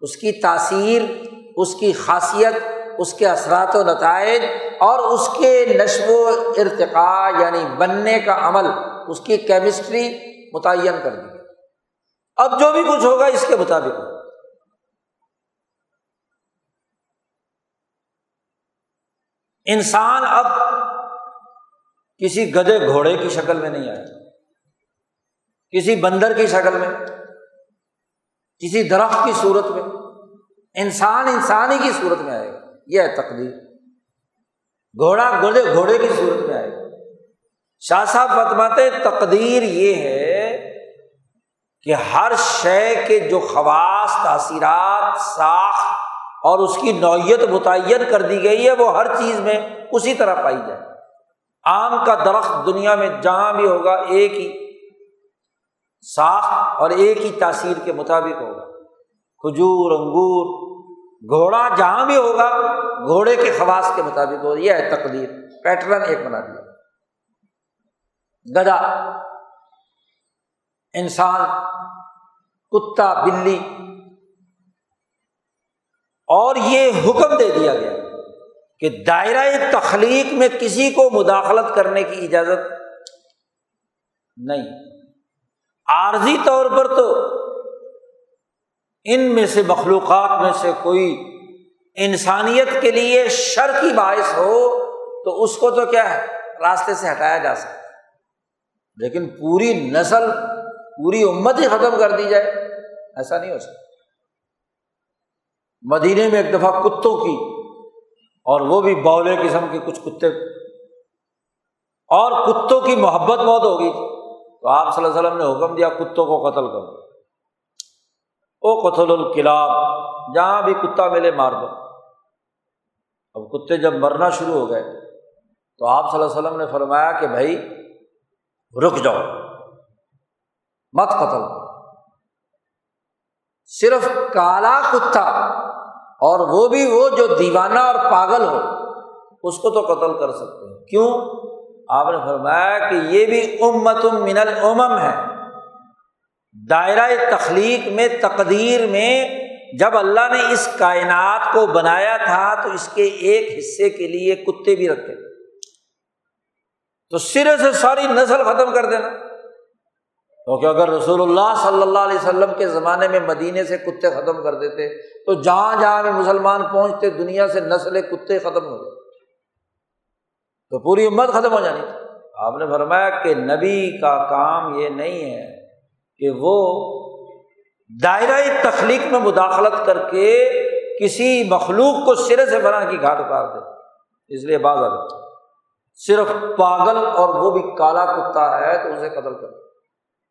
اس کی تاثیر، اس کی خاصیت، اس کے اثرات و نتائج اور اس کے نشو و ارتقاء یعنی بننے کا عمل، اس کی کیمسٹری متعین کر دی اب جو بھی کچھ ہوگا اس کے مطابق۔ ہوگا انسان اب کسی گدے گھوڑے کی شکل میں نہیں آئے۔ کسی بندر کی شکل میں، کسی درخت کی صورت میں۔ انسان انسان ہی کی صورت میں آئے گا۔ یہ ہے تقدیر۔ گھوڑا گھوڑے گھوڑے کی صورت میں آئے گا۔ شاہ صاحب فتماتے تقدیر یہ ہے کہ ہر شے کے جو خواص، تاثیرات ساخ اور اس کی نوعیت متعین کر دی گئی ہے، وہ ہر چیز میں اسی طرح پائی جائے۔ آم کا درخت دنیا میں جہاں بھی ہوگا، ایک ہی ساخ اور ایک ہی تاثیر کے مطابق ہوگا۔ کھجور، انگور، گھوڑا جہاں بھی ہوگا، گھوڑے کے خواص کے مطابق ہوگا۔ یہ ہے تقدیر، پیٹرن ایک بنا دیا۔ گدا، انسان، کتا، بلی اور یہ حکم دے دیا گیا کہ دائرۂ تخلیق میں کسی کو مداخلت کرنے کی اجازت نہیں۔ عارضی طور پر تو ان میں سے مخلوقات میں سے کوئی انسانیت کے لیے شر کی باعث ہو تو اس کو تو کیا ہے؟ راستے سے ہٹایا جا سکتا لیکن پوری نسل، پوری امت ہی ختم کر دی جائے، ایسا نہیں ہو سکتا۔ مدینے میں ایک دفعہ کتوں کی اور وہ بھی بولے قسم کے کچھ کتے۔ اور کتوں کی محبت بہت ہوگی تو آپ صلی اللہ علیہ وسلم نے حکم دیا کتوں کو قتل کرو۔ او قتل القلاب جہاں بھی کتا ملے مار دو۔ اب کتے جب مرنا شروع ہو گئے، تو آپ صلی اللہ علیہ وسلم نے فرمایا کہ بھائی، رک جاؤ۔ مت قتل۔ صرف کالا کتا اور وہ بھی وہ جو دیوانہ اور پاگل ہو، اس کو تو قتل کر سکتے ہیں۔ کیوں؟ آپ نے فرمایا کہ یہ بھی امت من الامم ہے۔ دائرۂ تخلیق میں، تقدیر میں جب اللہ نے اس کائنات کو بنایا تھا تو اس کے ایک حصے کے لیے کتے بھی رکھے۔ تو سرے سے ساری نسل ختم کر دینا۔ کیونکہ اگر رسول اللہ صلی اللہ علیہ وسلم کے زمانے میں مدینے سے کتے ختم کر دیتے تو جہاں جہاں میں مسلمان پہنچتے، دنیا سے نسلیں کتے ختم ہو گئے۔ تو پوری امت ختم ہو جانی۔ تھی آپ نے فرمایا کہ نبی کا کام یہ نہیں ہے کہ وہ دائرۂ تخلیق میں مداخلت کر کے کسی مخلوق کو سرے سے بنا کی گھاٹ اتار دے۔ اس لیے بعض اگر صرف پاگل اور وہ بھی کالا کتا ہے تو اسے قتل کر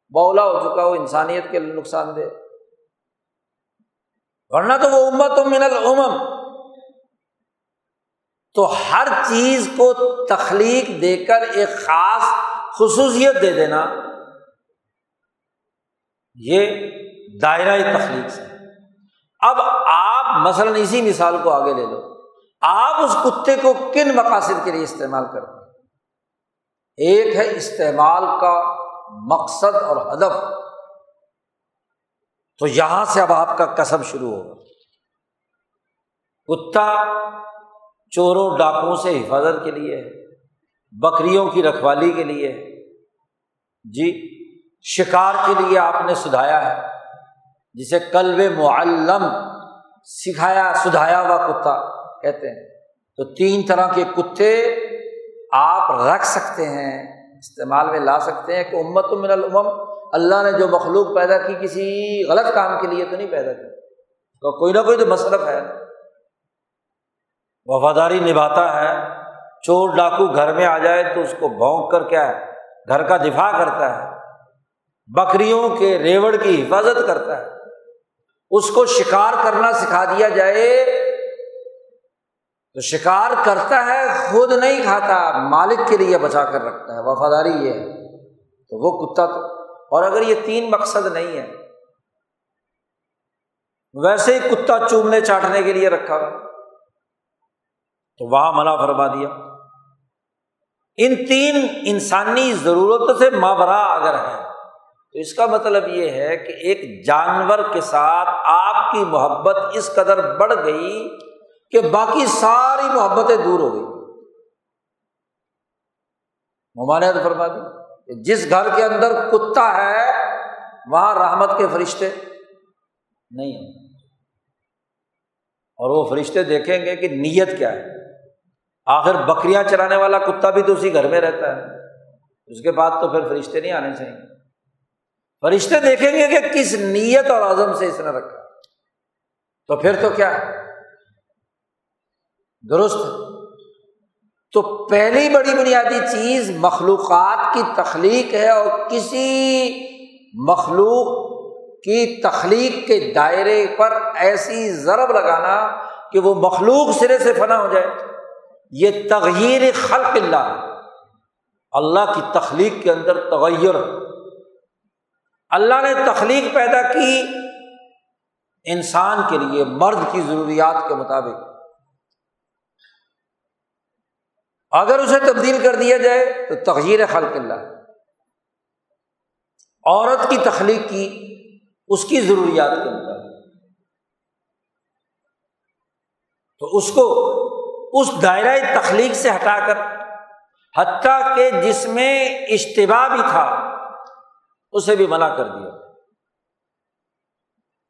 بولا ہو چکا، وہ انسانیت کے نقصان دہ۔ ورنہ تو وہ امت من العمم تو ہر چیز کو تخلیق دے کر ایک خاص خصوصیت دے دینا، یہ دائرۂ تخلیق سے۔ اب آپ مثلاً اسی مثال کو آگے لے لو۔ آپ اس کتے کو کن مقاصد کے لیے استعمال کرتے ہیں؟ ایک ہے استعمال کا مقصد اور ہدف۔ تو یہاں سے اب آپ کا کسب شروع ہوگا۔ کتا چوروں، ڈاکوں سے حفاظت کے لیے، بکریوں کی رکھوالی کے لیے۔ جی شکار کے لیے آپ نے سدھایا ہے، جسے کلب معلم سکھایا، سدھایا ہوا کتا کہتے ہیں۔ تو تین طرح کے کتے آپ رکھ سکتے ہیں، استعمال میں لا سکتے ہیں۔ کہ امت من العم اللہ نے جو مخلوق پیدا کی کسی غلط کام کے لیے تو نہیں پیدا کی۔ تو کوئی نہ کوئی تو مصرف ہے۔ وفاداری نبھاتا ہے۔ چور ڈاکو گھر میں آ جائے تو اس کو بھونک کر کیا ہے؟ گھر کا دفاع کرتا ہے۔ بکریوں کے ریوڑ کی حفاظت کرتا ہے۔ اس کو شکار کرنا سکھا دیا جائے۔ تو شکار کرتا ہے، خود نہیں کھاتا، مالک کے لیے بچا کر رکھتا ہے۔ وفاداری یہ ہے۔ تو وہ کتا تو اور اگر یہ تین مقصد نہیں ہے ویسے ہی کتا چومنے چاٹنے کے لیے رکھا ہوا تو وہاں منع فرما دیا۔ ان تین انسانی ضرورتوں سے مابرا اگر ہے، تو اس کا مطلب یہ ہے کہ ایک جانور کے ساتھ آپ کی محبت اس قدر بڑھ گئی کہ باقی ساری محبتیں دور ہو گئی۔ ممانعت فرما دی جس گھر کے اندر کتا ہے، وہاں رحمت کے فرشتے نہیں ہیں اور وہ فرشتے دیکھیں گے کہ نیت کیا ہے۔ آخر بکریاں چلانے والا کتا بھی تو اسی گھر میں رہتا ہے۔ اس کے بعد تو پھر فرشتے نہیں آنے چاہیے۔ فرشتے دیکھیں گے کہ کس نیت اور عزم سے اس نے رکھا۔ تو پھر تو کیا ہے؟ درست۔ تو پہلی بڑی بنیادی چیز مخلوقات کی تخلیق ہے اور کسی مخلوق کی تخلیق کے دائرے پر ایسی ضرب لگانا کہ وہ مخلوق سرے سے فنا ہو جائے۔ یہ تغیر خلق اللہ اللہ کی تخلیق کے اندر تغیر۔ اللہ نے تخلیق پیدا کی انسان کے لیے، مرد کی ضروریات کے مطابق۔ اگر اسے تبدیل کر دیا جائے تو تغیر خلق اللہ عورت کی تخلیق کی اس کی ضروریات کے مطابق۔ تو اس کو اس دائرۂ تخلیق سے ہٹا کر، حتیٰ کہ جس میں اشتباہ بھی تھا، اسے بھی منع کر دیا۔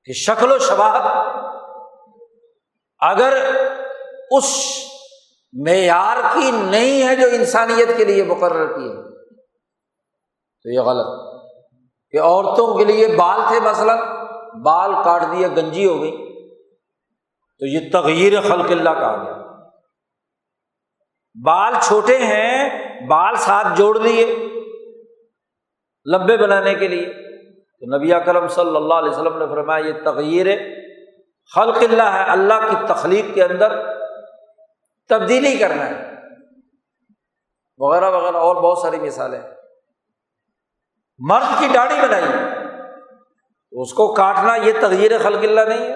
کہ شکل و شباہت اگر اس معیار کی نہیں ہے جو انسانیت کے لیے مقرر کی ہے۔ تو یہ غلط۔ کہ عورتوں کے لیے بال تھے مثلاً، بال کاٹ دیے، گنجی ہو گئی۔ تو یہ تغیر خلق اللہ کہا گیا۔ بال چھوٹے ہیں، بال ساتھ جوڑ دیے لمبے بنانے کے لیے۔ تو نبی کرم صلی اللہ علیہ وسلم نے فرمایا، یہ تغیر خلق اللہ ہے، اللہ کی تخلیق کے اندر تبدیلی کرنا ہے۔ وغیرہ وغیرہ اور بہت ساری مثالیں۔ مرد کی داڑھی بنائی۔ اس کو کاٹنا یہ تغیر خلق اللہ نہیں ہے۔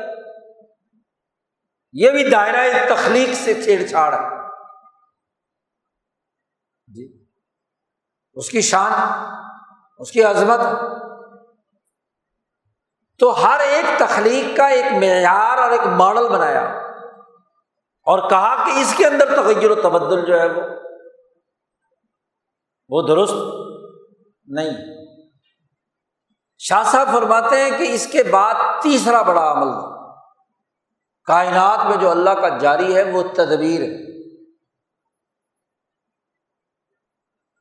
یہ بھی دائرہ تخلیق سے چھیڑ چھاڑ ہے۔ جی۔ اس کی شان، اس کی عظمت۔ تو ہر ایک تخلیق کا ایک معیار اور ایک ماڈل بنایا۔ اور کہا کہ اس کے اندر تغیر و تبدل جو ہے وہ وہ درست نہیں۔ شاہ صاحب فرماتے ہیں کہ اس کے بعد تیسرا بڑا عمل۔ کائنات میں جو اللہ کا جاری ہے وہ تدبیر ہے۔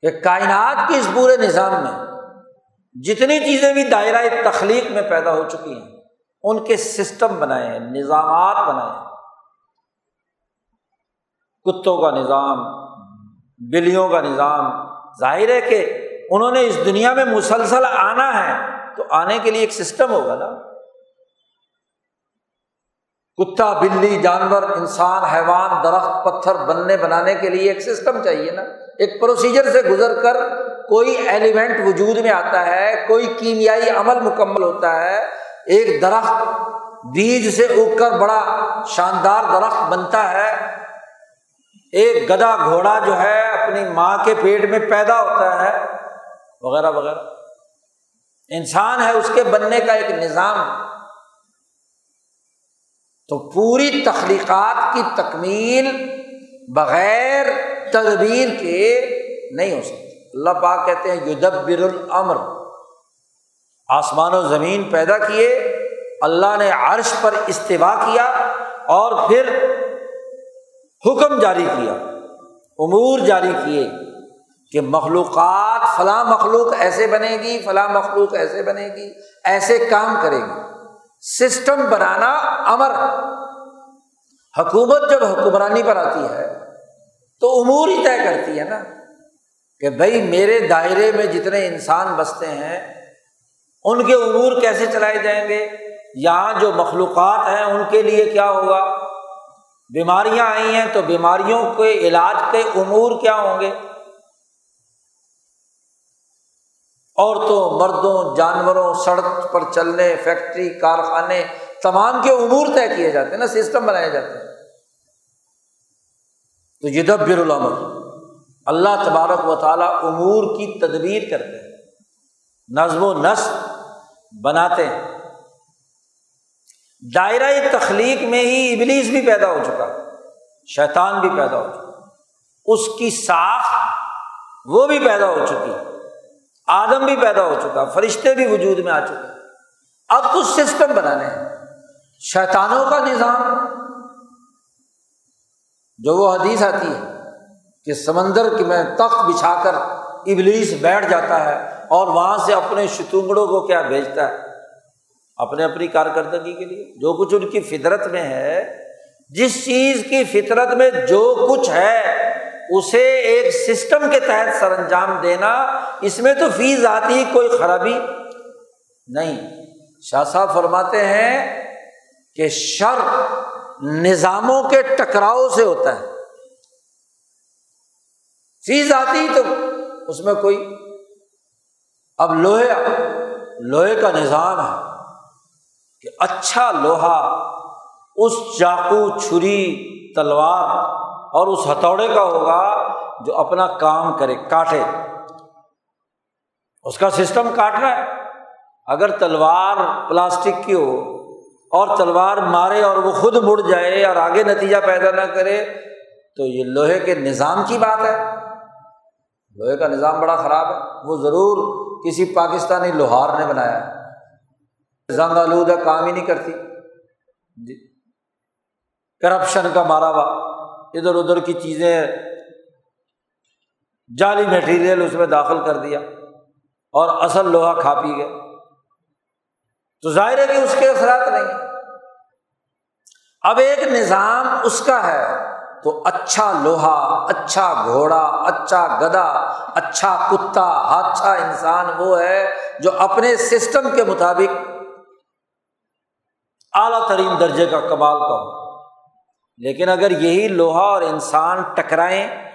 کہ کائنات کے اس پورے نظام میں جتنی چیزیں بھی دائرہ تخلیق میں پیدا ہو چکی ہیں، ان کے سسٹم بنائے ہیں، نظامات بنائے ہیں۔ کتوں کا نظام، بلیوں کا نظام۔ ظاہر ہے کہ انہوں نے اس دنیا میں مسلسل آنا ہے، تو آنے کے لیے ایک سسٹم ہوگا نا۔ کتا، بلی، جانور، انسان، حیوان، درخت، پتھر، بننے، بنانے کے لیے ایک سسٹم چاہیے نا۔ ایک پروسیجر سے گزر کر کوئی ایلیمنٹ وجود میں آتا ہے، کوئی کیمیائی عمل مکمل ہوتا ہے۔ ایک درخت بیج سے اگ کر بڑا شاندار درخت بنتا ہے۔ ایک گدا گھوڑا جو ہے اپنی ماں کے پیٹ میں پیدا ہوتا ہے، وغیرہ وغیرہ۔ انسان ہے، اس کے بننے کا ایک نظام۔ تو پوری تخلیقات کی تکمیل بغیر تدبیر کے نہیں ہو سکتی۔ اللہ پاک کہتے ہیں، یدبر الامر۔ آسمان و زمین پیدا کیے، اللہ نے عرش پر استفاع کیا اور پھر حکم جاری کیا، امور جاری کیے کہ مخلوقات فلاں مخلوق ایسے بنے گی، فلاں مخلوق ایسے بنے گی، ایسے کام کرے گی۔ سسٹم بنانا امر۔ حکومت جب حکمرانی پر آتی ہے تو امور ہی طے کرتی ہے نا کہ بھائی میرے دائرے میں جتنے انسان بستے ہیں، ان کے امور کیسے چلائے جائیں گے؟ یہاں جو مخلوقات ہیں، ان کے لیے کیا ہوگا؟ بیماریاں آئی ہیں تو بیماریوں کے علاج کے امور کیا ہوں گے؟ عورتوں، مردوں، جانوروں، سڑک پر چلنے، فیکٹری، کارخانے، تمام کے امور طے کیے جاتے ہیں نا، سسٹم بنائے جاتے ہیں۔ تو یہ دبر العمر اللہ تبارک و تعالیٰ امور کی تدبیر کرتے ہیں، نظم و نسق بناتے ہیں۔ دائرہ تخلیق میں ہی ابلیس بھی پیدا ہو چکا، شیطان بھی پیدا ہو چکا۔ اس کی ساخ وہ بھی پیدا ہو چکی، آدم بھی پیدا ہو چکا، فرشتے بھی وجود میں آ چکے۔ اب کچھ سسٹم بنانے ہیں۔ شیطانوں کا نظام، جو وہ حدیث آتی ہے کہ سمندر کی میں تخت بچھا کر ابلیس بیٹھ جاتا ہے اور وہاں سے اپنے شتونگڑوں کو کیا بھیجتا ہے؟ اپنے اپنی کارکردگی کے لیے۔ جو کچھ ان کی فطرت میں ہے، جس چیز کی فطرت میں جو کچھ ہے، اسے ایک سسٹم کے تحت سر انجام دینا، اس میں تو فیس آتی کوئی خرابی نہیں۔ شاہ صاحب فرماتے ہیں کہ شر نظاموں کے ٹکراؤ سے ہوتا ہے۔ فیس آتی تو اس میں کوئی۔ اب لوہے لوہے کا نظام ہے۔ کہ اچھا لوہا، اس چاقو چھری تلوار اور اس ہتھوڑے کا ہوگا جو اپنا کام کرے، کاٹے۔ اس کا سسٹم کاٹنا ہے۔ اگر تلوار پلاسٹک کی ہو اور تلوار مارے اور وہ خود مڑ جائے اور آگے نتیجہ پیدا نہ کرے، تو یہ لوہے کے نظام کی بات ہے۔ لوہے کا نظام بڑا خراب ہے۔ وہ ضرور کسی پاکستانی لوہار نے بنایا۔ زنگ آلودہ کام ہی نہیں کرتی۔ جی۔ کرپشن کا مارا ہوا ادھر ادھر کی چیزیں جعلی میٹیریل اس میں داخل کر دیا اور اصل لوہا کھا پی گئے۔ تو ظاہر ہے کہ اس کے اثرات نہیں اب ایک نظام اس کا ہے۔ تو اچھا لوہا اچھا گھوڑا اچھا گدا اچھا کتا اچھا انسان وہ ہے جو اپنے سسٹم کے مطابق اعلیٰ ترین درجے کا کمال کا ہو لیکن اگر یہی لوہا اور انسان ٹکرائیں،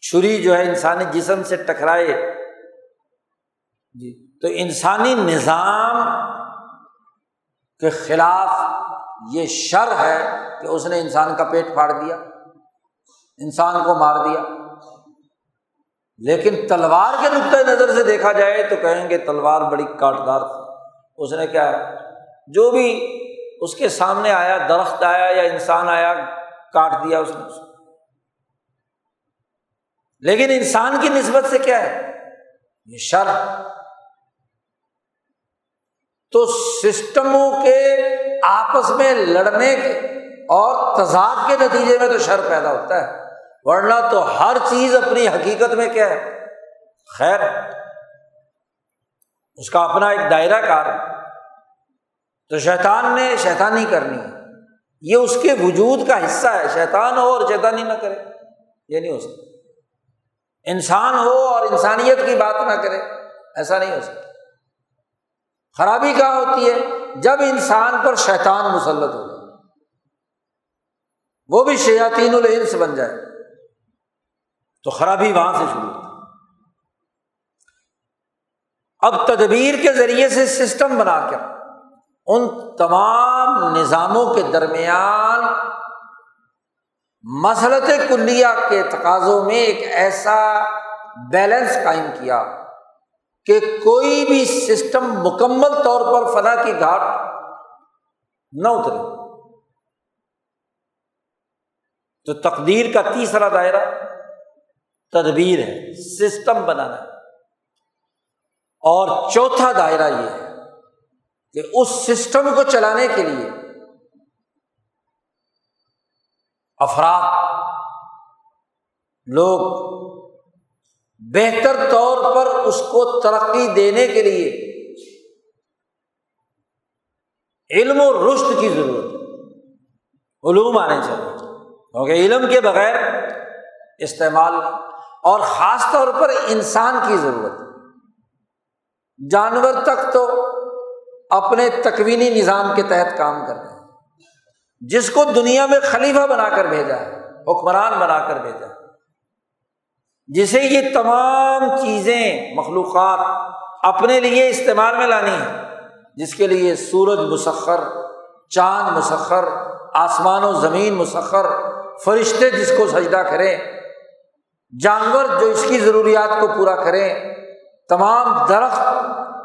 چھری جو ہے انسانی جسم سے ٹکرائے جی تو انسانی نظام کے خلاف یہ شر ہے کہ اس نے انسان کا پیٹ پھاڑ دیا، انسان کو مار دیا۔ لیکن تلوار کے نقطۂ نظر سے دیکھا جائے تو کہیں گے تلوار بڑی کاٹدار تھی۔ اس نے کیا جو بھی اس کے سامنے آیا، درخت آیا یا انسان آیا، کاٹ دیا اس نے۔ لیکن انسان کی نسبت سے کیا ہے؟ یہ شر۔ تو سسٹموں کے آپس میں لڑنے کے اور تضاد کے نتیجے میں تو شر پیدا ہوتا ہے۔ ورنہ تو ہر چیز اپنی حقیقت میں کیا ہے؟ خیر۔ اس کا اپنا ایک دائرہ کار۔ تو شیطان نے شیطانی کرنی ہے۔ یہ اس کے وجود کا حصہ ہے۔ شیطان ہو اور شیطانی نہ کرے۔ یہ نہیں ہو سکتا۔ انسان ہو اور انسانیت کی بات نہ کرے۔ ایسا نہیں ہو سکتا۔ خرابی کہاں ہوتی ہے؟ جب انسان پر شیطان مسلط ہو جائے۔ وہ بھی شیاطین الانس بن جائے۔ تو خرابی وہاں سے شروع ہوتی اب تدبیر کے ذریعے سے سسٹم بنا کر ان تمام نظاموں کے درمیان مسلط کلیہ کے تقاضوں میں ایک ایسا بیلنس قائم کیا کہ کوئی بھی سسٹم مکمل طور پر فنا کی گھاٹ نہ اترے۔ تو تقدیر کا تیسرا دائرہ تدبیر ہے، سسٹم بنانا۔ اور چوتھا دائرہ یہ ہے کہ اس سسٹم کو چلانے کے لیے افراد لوگ بہتر طور پر اس کو ترقی دینے کے لیے علم و رشت کی ضرورت ہے۔ علوم آنے چاہیے۔ کیونکہ علم کے بغیر استعمال اور خاص طور پر انسان کی ضرورت ہے۔ جانور تک تو اپنے تکوینی نظام کے تحت کام کر رہے ہیں۔ جس کو دنیا میں خلیفہ بنا کر بھیجا ہے، حکمران بنا کر بھیجا ہے۔ جسے یہ تمام چیزیں مخلوقات اپنے لیے استعمال میں لانی ہے جس کے لیے سورج مسخر، چاند مسخر، آسمان و زمین مسخر، فرشتے جس کو سجدہ کریں، جانور جو اس کی ضروریات کو پورا کریں تمام درخت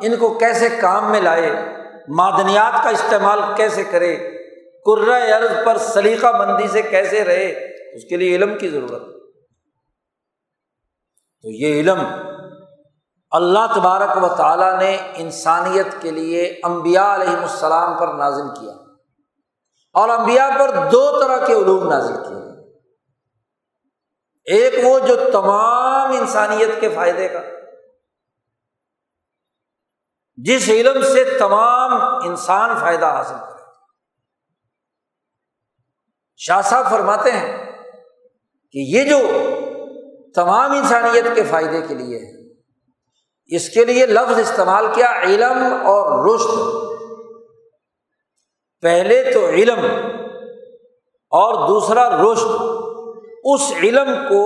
ان کو کیسے کام میں لائے، معدنیات کا استعمال کیسے کرے ارض پر سلیقہ بندی سے کیسے رہے، اس کے لیے علم کی ضرورت۔ تو یہ علم اللہ تبارک و تعالیٰ نے انسانیت کے لیے امبیا علیہم السلام پر نازل کیا۔ اور امبیا پر دو طرح کے علوم نازل کیے۔ ایک وہ جو تمام انسانیت کے فائدے کا۔ جس علم سے تمام انسان فائدہ حاصل کرے۔ شاہ صاحب فرماتے ہیں کہ یہ جو تمام انسانیت کے فائدے کے لیے ہے، اس کے لیے لفظ استعمال کیا، علم اور رشت پہلے تو علم اور دوسرا رشت اس علم کو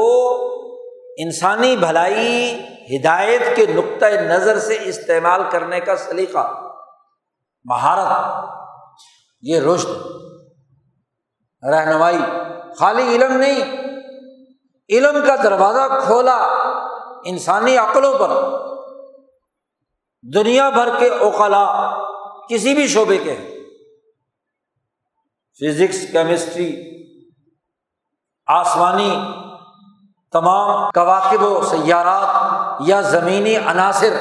انسانی بھلائی ہدایت کے نقطۂ نظر سے استعمال کرنے کا سلیقہ، مہارت، یہ رشت رہنمائی، خالی علم نہیں، علم کا دروازہ کھولا انسانی عقلوں پر، دنیا بھر کے اوقلا کسی بھی شعبے کے۔ ہیں فزکس، کیمسٹری، آسمانی تمام کواقب و سیارات یا زمینی عناصر،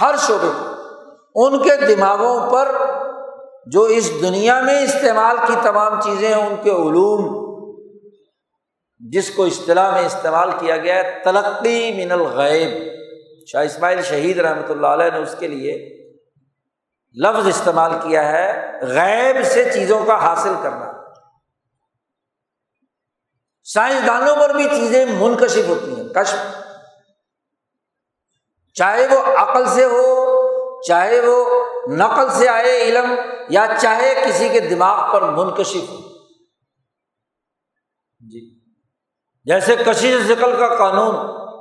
ہر شعبے ان کے دماغوں پر جو اس دنیا میں استعمال کی تمام چیزیں ہیں، ان کے علوم، جس کو اصطلاح میں استعمال کیا گیا ہے، تلقی من الغیب۔ شاہ اسماعیل شہید رحمۃ اللہ علیہ نے اس کے لیے لفظ استعمال کیا ہے، غیب سے چیزوں کا حاصل کرنا۔ سائنسدانوں پر بھی چیزیں منکشف ہوتی ہیں، کشف۔ چاہے وہ عقل سے ہو، چاہے وہ نقل سے آئے علم، یا چاہے کسی کے دماغ پر منکشف ہو۔ جی۔ جیسے کشش ذکل کا قانون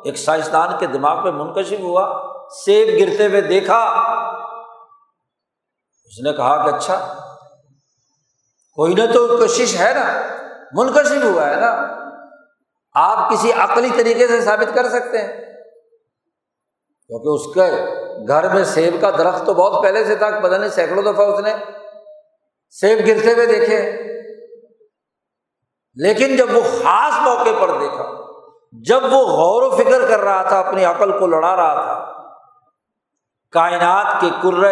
ایک سائنسدان کے دماغ پہ منکشف ہوا، سیب گرتے ہوئے دیکھا، اس نے کہا کہ اچھا کوئی نہ تو کشش ہے نا، منکشف ہوا ہے نا۔ آپ کسی عقلی طریقے سے ثابت کر سکتے ہیں۔ کیونکہ اس کے گھر میں سیب کا درخت تو بہت پہلے سے تھا، پتہ نہیں، سینکڑوں دفعہ اس نے سیب گرتے ہوئے دیکھے۔ لیکن جب وہ خاص موقع پر دیکھا، جب وہ غور و فکر کر رہا تھا، اپنی عقل کو لڑا رہا تھا، کائنات کے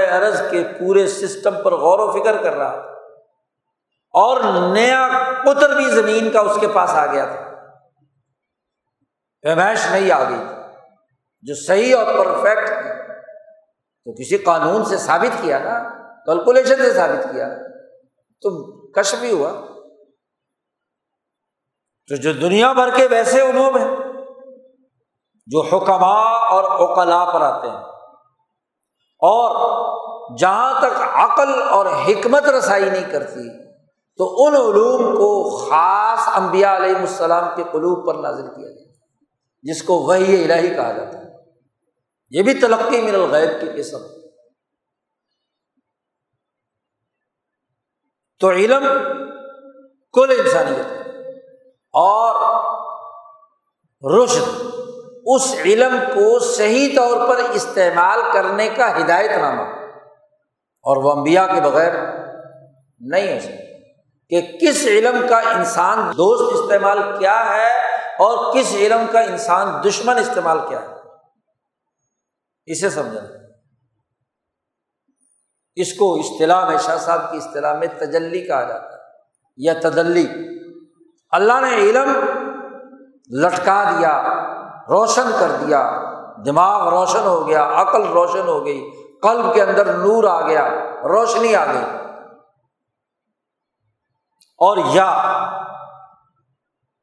ارض کے پورے سسٹم پر غور و فکر کر رہا تھا۔ اور نیا قطر بھی زمین کا اس کے پاس آ گیا تھا۔ پیمائش نہیں آ گئی تھی۔ جو صحیح اور پرفیکٹ تو کسی قانون سے ثابت کیا نا کیلکولیشن سے ثابت کیا۔ تو کش بھی ہوا۔ تو جو دنیا بھر کے ویسے علوم ہیں، جو حکما اور اوقلا پر آتے ہیں۔ اور جہاں تک عقل اور حکمت رسائی نہیں کرتی، تو ان علوم کو خاص انبیاء علیہ السلام کے قلوب پر نازل کیا جاتا ہے جس کو وہی الہی کہا جاتا ہے۔ یہ بھی تلقی من الغیب کی قسم۔ تو علم کل انسانیت ہے اور رشد اس علم کو صحیح طور پر استعمال کرنے کا ہدایت نامہ اور وہ انبیاء کے بغیر نہیں ہو سکتا۔ کہ کس علم کا انسان دوست استعمال کیا ہے اور کس علم کا انسان دشمن استعمال کیا ہے۔ اسے سمجھنا۔ اس کو اصطلاح میں شاہ صاحب کی اصطلاح میں تجلی کہا جاتا ہے یا تدلی۔ اللہ نے علم لٹکا دیا، روشن کر دیا، دماغ روشن ہو گیا، عقل روشن ہو گئی، قلب کے اندر نور آ گیا، روشنی آ گئی۔ اور یا،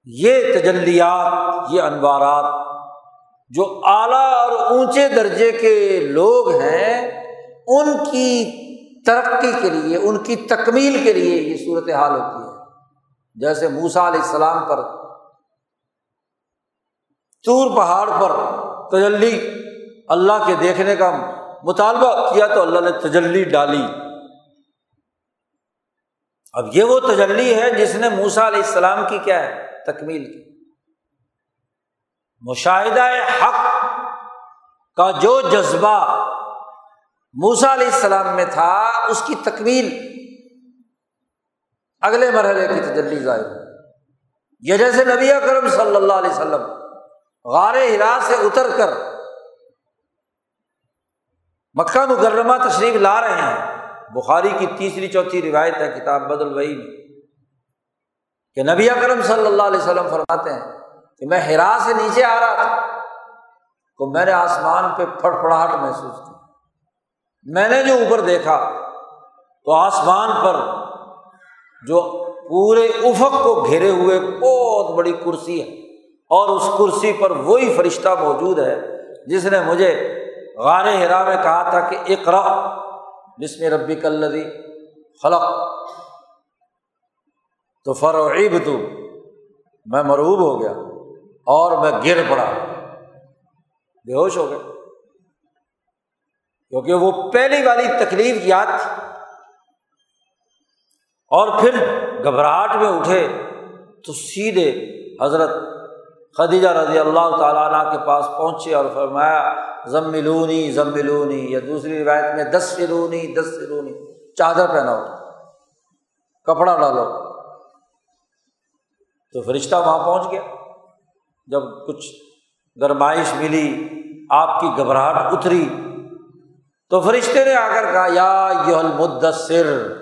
یہ تجلیات، یہ انوارات جو اعلیٰ اور اونچے درجے کے لوگ ہیں، ان کی ترقی کے لیے، ان کی تکمیل کے لیے یہ صورت حال ہوتی ہے۔ جیسے موسا علیہ السلام پر تور پہاڑ پر تجلی، اللہ کے دیکھنے کا مطالبہ کیا تو اللہ نے تجلی ڈالی۔ اب یہ وہ تجلی ہے جس نے موسا علیہ السلام کی کیا ہے؟ تکمیل کی۔ مشاہدہ حق کا جو جذبہ موسا علیہ السلام میں تھا، اس کی تکمیل اگلے مرحلے کی تجلی ظاہر یہ جیسے نبی اکرم صلی اللہ علیہ وسلم غار ہرا سے اتر کر مکہ مکرمہ تشریف لا رہے ہیں۔ بخاری کی تیسری چوتھی روایت ہے، کتاب بدل وئی میں، کہ نبی اکرم صلی اللہ علیہ وسلم فرماتے ہیں کہ میں ہرا سے نیچے آ رہا تھا، تو میں نے آسمان پہ پھڑ پھڑاہٹ محسوس کی۔ میں نے جو اوپر دیکھا، تو آسمان پر جو پورے افق کو گھیرے ہوئے بہت بڑی کرسی ہے، اور اس کرسی پر وہی فرشتہ موجود ہے جس نے مجھے غار ہرا میں کہا تھا کہ اقرا جس میں ربی کلدی خلق۔ تو فروعیب تو میں مروب ہو گیا۔ اور میں گر پڑا۔ بے ہوش ہو گیا کیونکہ وہ پہلی والی تکلیف یاد تھی۔ اور پھر گھبراہٹ میں اٹھے تو سیدھے حضرت خدیجہ رضی اللہ تعالیٰ عنہ کے پاس پہنچے اور فرمایا ضملونی ضملونی یا دوسری روایت میں دس سلونی دس سلونی چادر پہناؤ کپڑا ڈالو۔ تو فرشتہ وہاں پہنچ گیا۔ جب کچھ گرمائش ملی، آپ کی گھبراہٹ اتری۔ تو فرشتے نے آ کر کہا، یا یو المدثر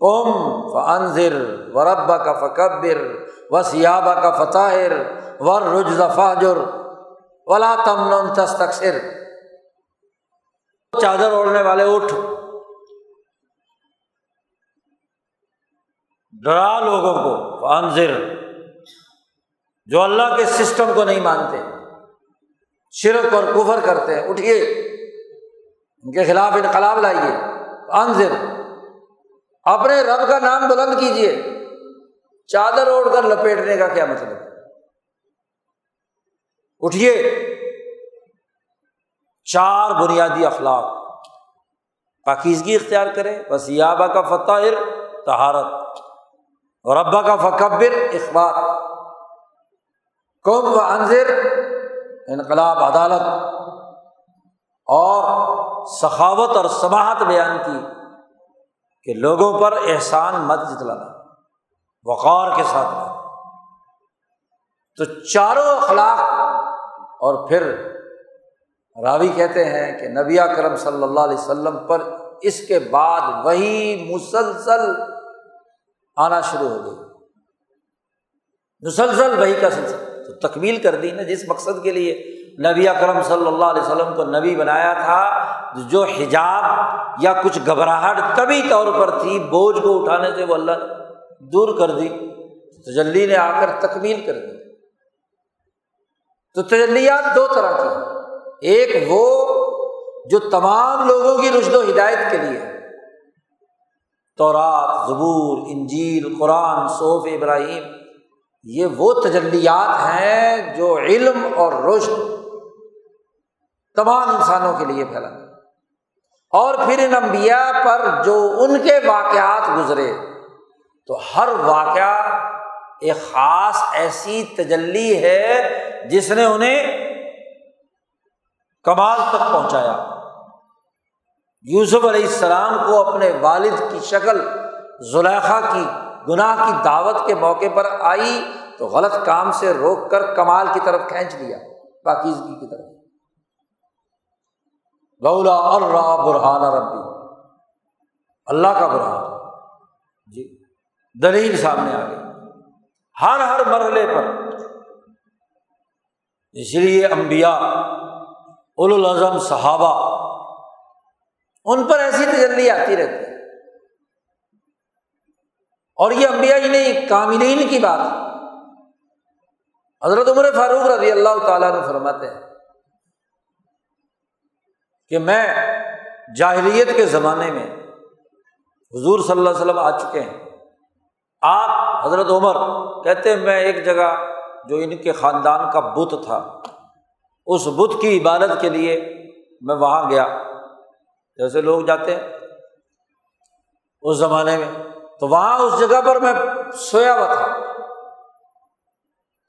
قوم فنظر و ربا کا فقبر و سیابہ کا فطاہر ور رج فاجر، ولا تمن تستقصر چادر اوڑھنے والے اٹھ۔ ڈرا لوگوں کو فنظر جو اللہ کے سسٹم کو نہیں مانتے، شرک اور کفر کرتے ہیں، اٹھیے، ان کے خلاف انقلاب لائیے انضر اپنے رب کا نام بلند کیجیے چادر اوڑھ کر لپیٹنے کا کیا مطلب؟ اٹھیے، چار بنیادی اخلاق، پاکیزگی اختیار کرے بس یابا کا فتح تہارت اور ابا کا فکبر، اخبار۔ کم و انضر انقلاب عدالت اور سخاوت اور سماہت بیان کی کہ لوگوں پر احسان مت جتلانا، وقار کے ساتھ تو چاروں اخلاق اور پھر راوی کہتے ہیں کہ نبی کرم صلی اللہ علیہ وسلم پر اس کے بعد وہی مسلسل آنا شروع ہو گئی۔ مسلسل وہی کا سلسلہ۔ تو تکمیل کر دی نا، جس مقصد کے لیے نبی اکرم صلی اللہ علیہ وسلم کو نبی بنایا تھا، جو حجاب یا کچھ گھبراہٹ طبی طور پر تھی، بوجھ کو اٹھانے سے وہ اللہ دور کر دی، تجلی نے آ کر تکمیل کر دی۔ تو تجلیات دو طرح کی ایک وہ جو تمام لوگوں کی رشد و ہدایت کے لیے تورات، زبور، انجیل، قرآن، صوف ابراہیم۔ یہ وہ تجلیات ہیں جو علم اور رشد تمام انسانوں کے لیے پھیلا اور پھر ان انبیاء پر جو ان کے واقعات گزرے، تو ہر واقعہ ایک خاص ایسی تجلی ہے جس نے انہیں کمال تک پہنچایا۔ یوسف علیہ السلام کو اپنے والد کی شکل، زلیخا کی گناہ کی دعوت کے موقع پر آئی تو غلط کام سے روک کر کمال کی طرف کھینچ لیا، پاکیزگی کی طرف۔ بولا اللہ برہان ربی اللہ کا برہان۔ جی دلیل سامنے آ گئی۔ ہر ہر مرحلے پر۔ اس لیے امبیا الازم صحابہ، ان پر ایسی تجلی آتی رہتی۔ ہے اور یہ امبیا ہی نہیں، کاملین کی بات۔ حضرت عمر فاروق رضی اللہ تعالیٰ نے فرماتے ہیں کہ میں جاہلیت کے زمانے میں حضور صلی اللہ علیہ وسلم آ چکے ہیں۔ آپ حضرت عمر کہتے ہیں، میں ایک جگہ جو ان کے خاندان کا بت تھا، اس بت کی عبادت کے لیے میں وہاں گیا۔ جیسے لوگ جاتے ہیں، اس زمانے میں تو وہاں اس جگہ پر میں سویا ہوا تھا۔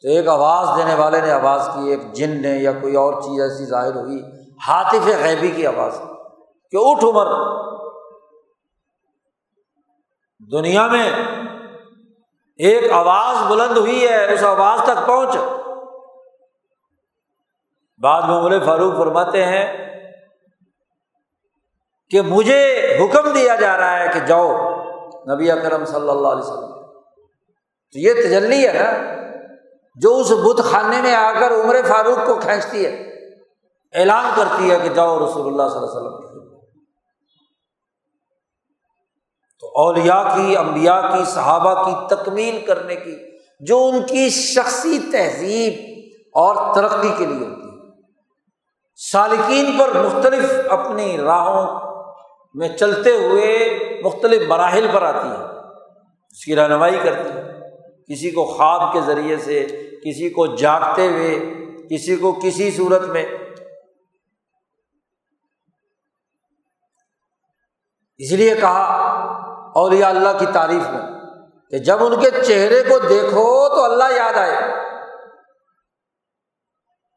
تو ایک آواز دینے والے نے آواز کی، ایک جن نے یا کوئی اور چیز ایسی ظاہر ہوئی ہاتف غیبی کی آواز کہ اٹھ عمر۔ دنیا میں ایک آواز بلند ہوئی ہے، اس آواز تک پہنچ۔ بعد میں عمر فاروق فرماتے ہیں کہ مجھے حکم دیا جا رہا ہے کہ جاؤ۔ نبی اکرم صلی اللہ علیہ وسلم تو یہ تجلی ہے نا، جو اس بت خانے میں آ کر عمر فاروق کو کھینچتی ہے، اعلان کرتی ہے کہ جاؤ رسول اللہ صلی اللہ علیہ وسلم تو اولیا کی امبیا کی، صحابہ کی تکمیل کرنے کی، جو ان کی شخصی تہذیب اور ترقی کے لیے ہوتی ہے۔ سالکین پر مختلف اپنی راہوں میں چلتے ہوئے مختلف مراحل پر آتی ہے۔ اس کی رہنمائی کرتی ہے۔ کسی کو خواب کے ذریعے سے، کسی کو جاگتے ہوئے، کسی کو کسی صورت میں۔ اس لیے کہا اولیاء اللہ کی تعریف میں کہ جب ان کے چہرے کو دیکھو تو اللہ یاد آئے۔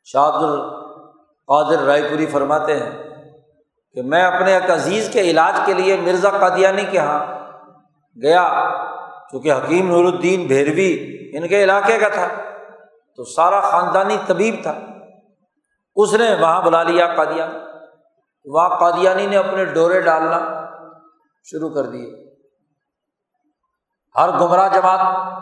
شاد القادر رائے پوری فرماتے ہیں کہ میں اپنے ایک عزیز کے علاج کے لیے مرزا قادیانی کے یہاں گیا، چونکہ حکیم نور الدین بھیروی ان کے علاقے کا تھا، تو سارا خاندانی طبیب تھا۔ اس نے وہاں بلا لیا قادیانی۔ وہاں قادیانی نے اپنے ڈورے ڈالنا شروع کر دیے۔ ہر گمراہ جماعت،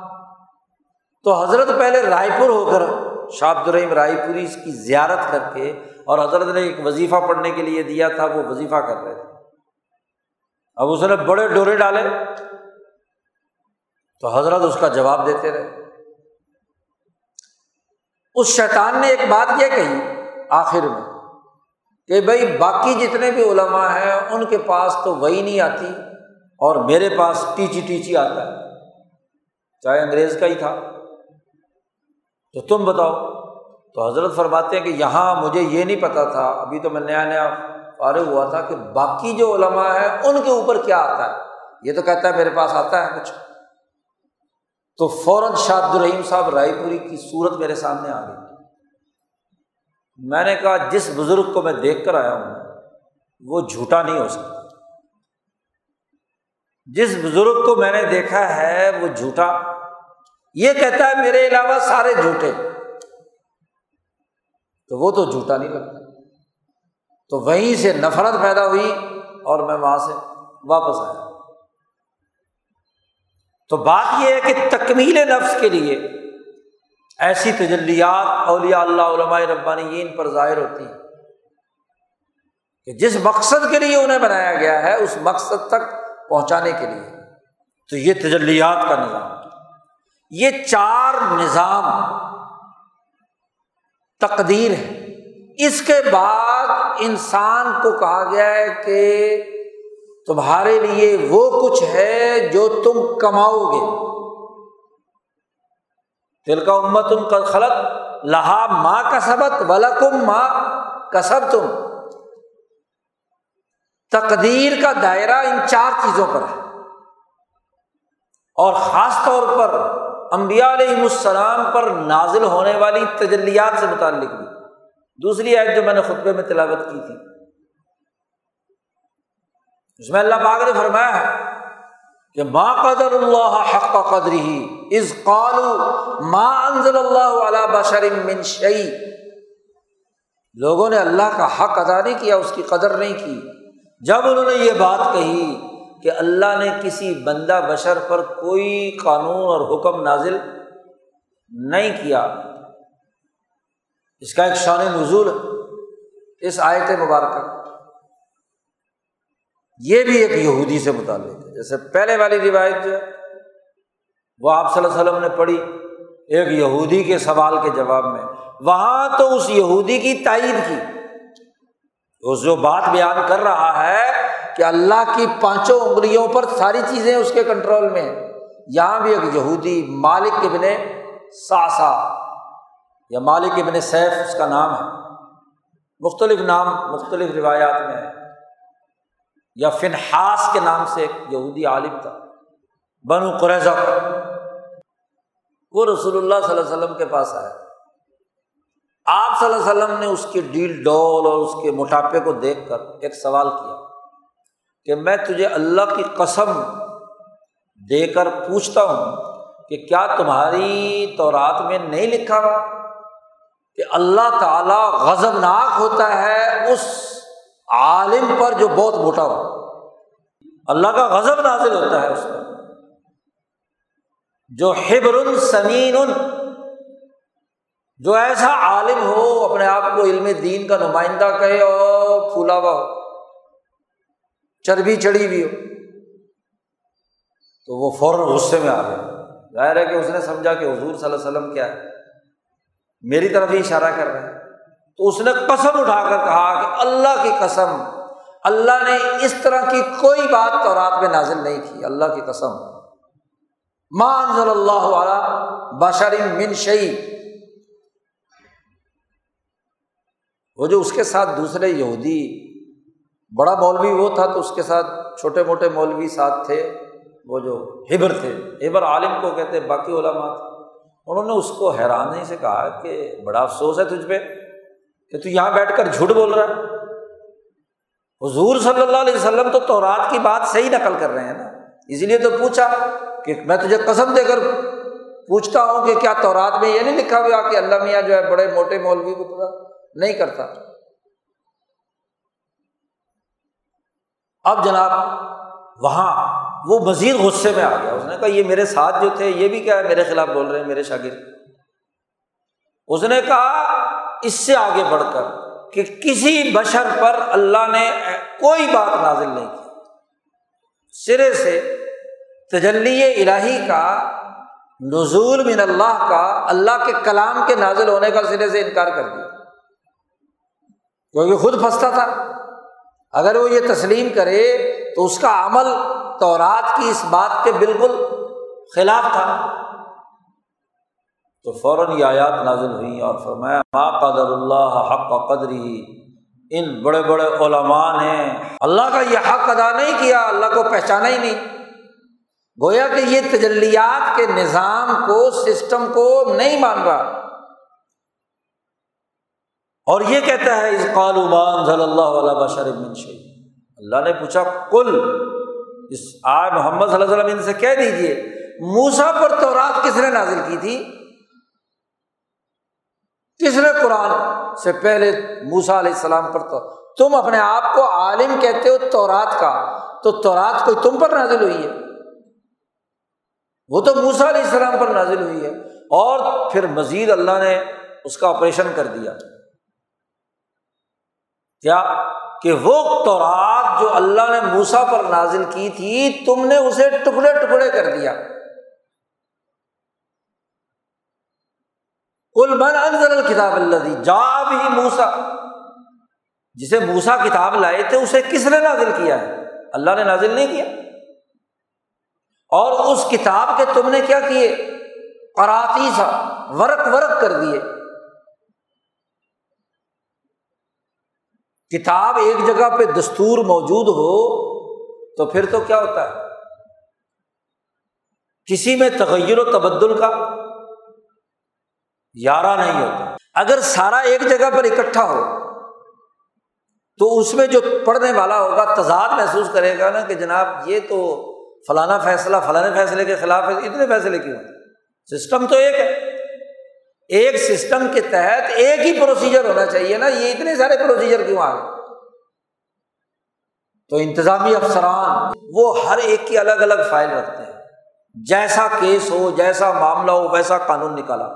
تو حضرت پہلے رائے پور ہو کر شاہد الرحیم رائے پوری اس کی زیارت کر کے اور حضرت نے ایک وظیفہ پڑھنے کے لیے دیا تھا، وہ وظیفہ کر رہے تھے۔ اب اس نے بڑے ڈورے ڈالے۔ تو حضرت اس کا جواب دیتے رہے۔ اس شیطان نے ایک بات یہ کہی آخر میں کہ بھائی باقی جتنے بھی علماء ہیں، ان کے پاس تو وہی نہیں آتی اور میرے پاس ٹیچی ٹیچی آتا ہے۔ چاہے انگریز کا ہی تھا۔ تو تم بتاؤ۔ تو حضرت فرماتے ہیں کہ یہاں مجھے یہ نہیں پتا تھا، ابھی تو میں نیا نیا فارغ ہوا تھا کہ باقی جو علماء ہیں ان کے اوپر کیا آتا ہے۔ یہ تو کہتا ہے میرے پاس آتا ہے کچھ۔ تو فوراً شاہ الرحیم صاحب رائے پوری کی صورت میرے سامنے آ گئی۔ میں نے کہا، جس بزرگ کو میں دیکھ کر آیا ہوں، وہ جھوٹا نہیں ہو سکتا۔ جس بزرگ کو میں نے دیکھا ہے، وہ جھوٹا۔ یہ کہتا ہے، میرے علاوہ سارے جھوٹے۔ تو وہ تو جھوٹا نہیں لگتا۔ تو وہیں سے نفرت پیدا ہوئی اور میں وہاں سے واپس آیا۔ تو بات یہ ہے کہ تکمیل نفس کے لیے ایسی تجلیات اولیاء اللہ، علماء ربانی پر ظاہر ہوتی ہیں کہ جس مقصد کے لیے انہیں بنایا گیا ہے، اس مقصد تک پہنچانے کے لیے۔ تو یہ تجلیات کا نظام۔ یہ چار نظام تقدیر ہے۔ اس کے بعد انسان کو کہا گیا ہے کہ تمہارے لیے وہ کچھ ہے جو تم کماؤ گے۔ دل کا امت تم کا خلط لہا ماں کا سبق ولکم ماں کسب تم تقدیر کا دائرہ ان چار چیزوں پر ہے۔ اور خاص طور پر امبیا علیہ السلام پر نازل ہونے والی تجلیات سے متعلق بھی۔ دوسری ایپ جو میں نے خطبے میں تلاوت کی تھی۔ اس میں اللہ پاک نے فرمایا ہے کہ ما قدر اللہ حق قدر ہی از قالو ما انزل اللہ علی بشر من شعی لوگوں نے اللہ کا حق ادا نہیں کیا، اس کی قدر نہیں کی۔ جب انہوں نے یہ بات کہی کہ اللہ نے کسی بندہ بشر پر کوئی قانون اور حکم نازل نہیں کیا۔ اس کا ایک شان نزول ہے اس آیت مبارکہ۔ یہ بھی ایک یہودی سے متعلق ہے۔ جیسے پہلے والی روایت جو ہے، وہ آپ صلی اللہ علیہ وسلم نے پڑھی ایک یہودی کے سوال کے جواب میں۔ وہاں تو اس یہودی کی تائید کی۔ اس جو بات بیان کر رہا ہے کہ اللہ کی پانچوں انگلیوں پر ساری چیزیں اس کے کنٹرول میں ہیں۔ یہاں بھی ایک یہودی مالک ابن ساسا، یا مالک ابن سیف اس کا نام ہے۔ مختلف نام، مختلف روایات میں ہے۔ یا فنحاس کے نام سے ایک یہودی عالم تھا، بنو قریضہ کا وہ رسول اللہ صلی اللہ علیہ وسلم کے پاس آیا۔ آپ صلی اللہ علیہ وسلم نے اس کی ڈیل ڈول اور اس کے موٹاپے کو دیکھ کر ایک سوال کیا۔ کہ میں تجھے اللہ کی قسم دے کر پوچھتا ہوں کہ کیا تمہاری تو رات میں نہیں لکھا ہوا کہ اللہ تعالیٰ غضبناک ہوتا ہے اس عالم پر جو بہت موٹا ہو؟ اللہ کا غضب نازل ہوتا ہے اس پر۔ جو ہبر سمین، جو ایسا عالم ہو، اپنے آپ کو علم دین کا نمائندہ کہے اور پھولا ہوا ہو۔ چربی چڑھی ہوئی ہو۔ تو وہ فوراً غصے میں آ گیا ظاہر ہے کہ اس نے سمجھا کہ حضور صلی اللہ علیہ وسلم کیا ہے۔ میری طرف ہی اشارہ کر رہے ہیں۔ تو اس نے قسم اٹھا کر کہا کہ اللہ کی قسم، اللہ نے اس طرح کی کوئی بات تو رات میں نازل نہیں کی۔ اللہ کی قسم۔ ماں انضل اللہ علیہ بشر من شعی وہ جو اس کے ساتھ دوسرے یہودی بڑا مولوی وہ تھا تو اس کے ساتھ چھوٹے موٹے مولوی ساتھ تھے، وہ جو ہبر تھے۔ ہبر عالم کو کہتے باقی علماء تھے۔ انہوں نے اس کو حیرانی سے کہا کہ بڑا افسوس ہے تجھ پہ کہ تو یہاں بیٹھ کر جھوٹ بول رہا ہے۔ حضور صلی اللہ علیہ وسلم تو تورات کی بات صحیح نقل کر رہے ہیں نا۔ اسی لیے تو پوچھا کہ میں تجھے قسم دے کر پوچھتا ہوں کہ کیا تورات میں یہ نہیں لکھا ہوا کہ اللہ میاں جو ہے بڑے موٹے مولوی کو پتا؟ نہیں کرتا۔ اب جناب وہاں وہ مزید غصے میں آ گیا۔ اس نے کہا، یہ میرے ساتھ جو تھے، یہ بھی کیا ہے، میرے خلاف بول رہے ہیں، میرے شاگرد۔ اس نے کہا، اس سے آگے بڑھ کر کہ کسی بشر پر اللہ نے کوئی بات نازل نہیں کی۔ سرے سے تجلی الہی کا، نزول من اللہ کا، اللہ کے کلام کے نازل ہونے کا سرے سے انکار کر دیا۔ کیونکہ خود پھنستا تھا۔ اگر وہ یہ تسلیم کرے تو اس کا عمل تورات کی اس بات کے بالکل خلاف تھا۔ تو فوراً یہ آیات نازل ہوئی اور فرمایا، ما قدر اللہ حق قدری، ان بڑے بڑے علماء نے اللہ کا یہ حق ادا نہیں کیا، اللہ کو پہچانا ہی نہیں۔ گویا کہ یہ تجلیات کے نظام کو، سسٹم کو نہیں مان رہا۔ اور یہ کہتا ہے اس قالوبان صلی اللہ علیہ بشر منشی اللہ نے پوچھا کل اس آج محمد صلی اللہ علیہ وسلم سے کہہ دیجیے موسا پر تو رات کس نے نازل کی تھی؟ کس نے قرآن سے پہلے موسا علیہ السلام پر تو؟ تم اپنے آپ کو عالم کہتے ہو تورات کا، تو تورات کوئی تم پر نازل ہوئی ہے؟ وہ تو موسا علیہ السلام پر نازل ہوئی ہے اور پھر مزید اللہ نے اس کا آپریشن کر دیا۔ کیا کہ وہ تورات جو اللہ نے موسا پر نازل کی تھی، تم نے اسے ٹکڑے ٹکڑے کر دیا۔ کل من انضر کتاب اللہ دی جا بھی موسا جسے موسا کتاب لائے تھے، اسے کس نے نازل کیا ہے؟ اللہ نے نازل نہیں کیا۔ اور اس کتاب کے تم نے کیا کیے؟ قراتی سا ورق ورق کر دیے۔ کتاب ایک جگہ پہ دستور موجود ہو تو پھر تو کیا ہوتا ہے؟ کسی میں تغیر و تبدل کا یارہ نہیں ہوتا۔ اگر سارا ایک جگہ پر اکٹھا ہو تو اس میں جو پڑھنے والا ہوگا تضاد محسوس کرے گا نا کہ جناب یہ تو فلانا فیصلہ، فلانے فیصلے کے خلاف ہے، اتنے فیصلے کیوں سسٹم تو ایک ہے۔ ایک سسٹم کے تحت ایک ہی پروسیجر ہونا چاہیے نا، یہ اتنے سارے پروسیجر کیوں آ گئے تو انتظامی افسران وہ ہر ایک کی الگ الگ فائل رکھتے ہیں۔ جیسا کیس ہو، جیسا معاملہ ہو، ویسا قانون نکالا۔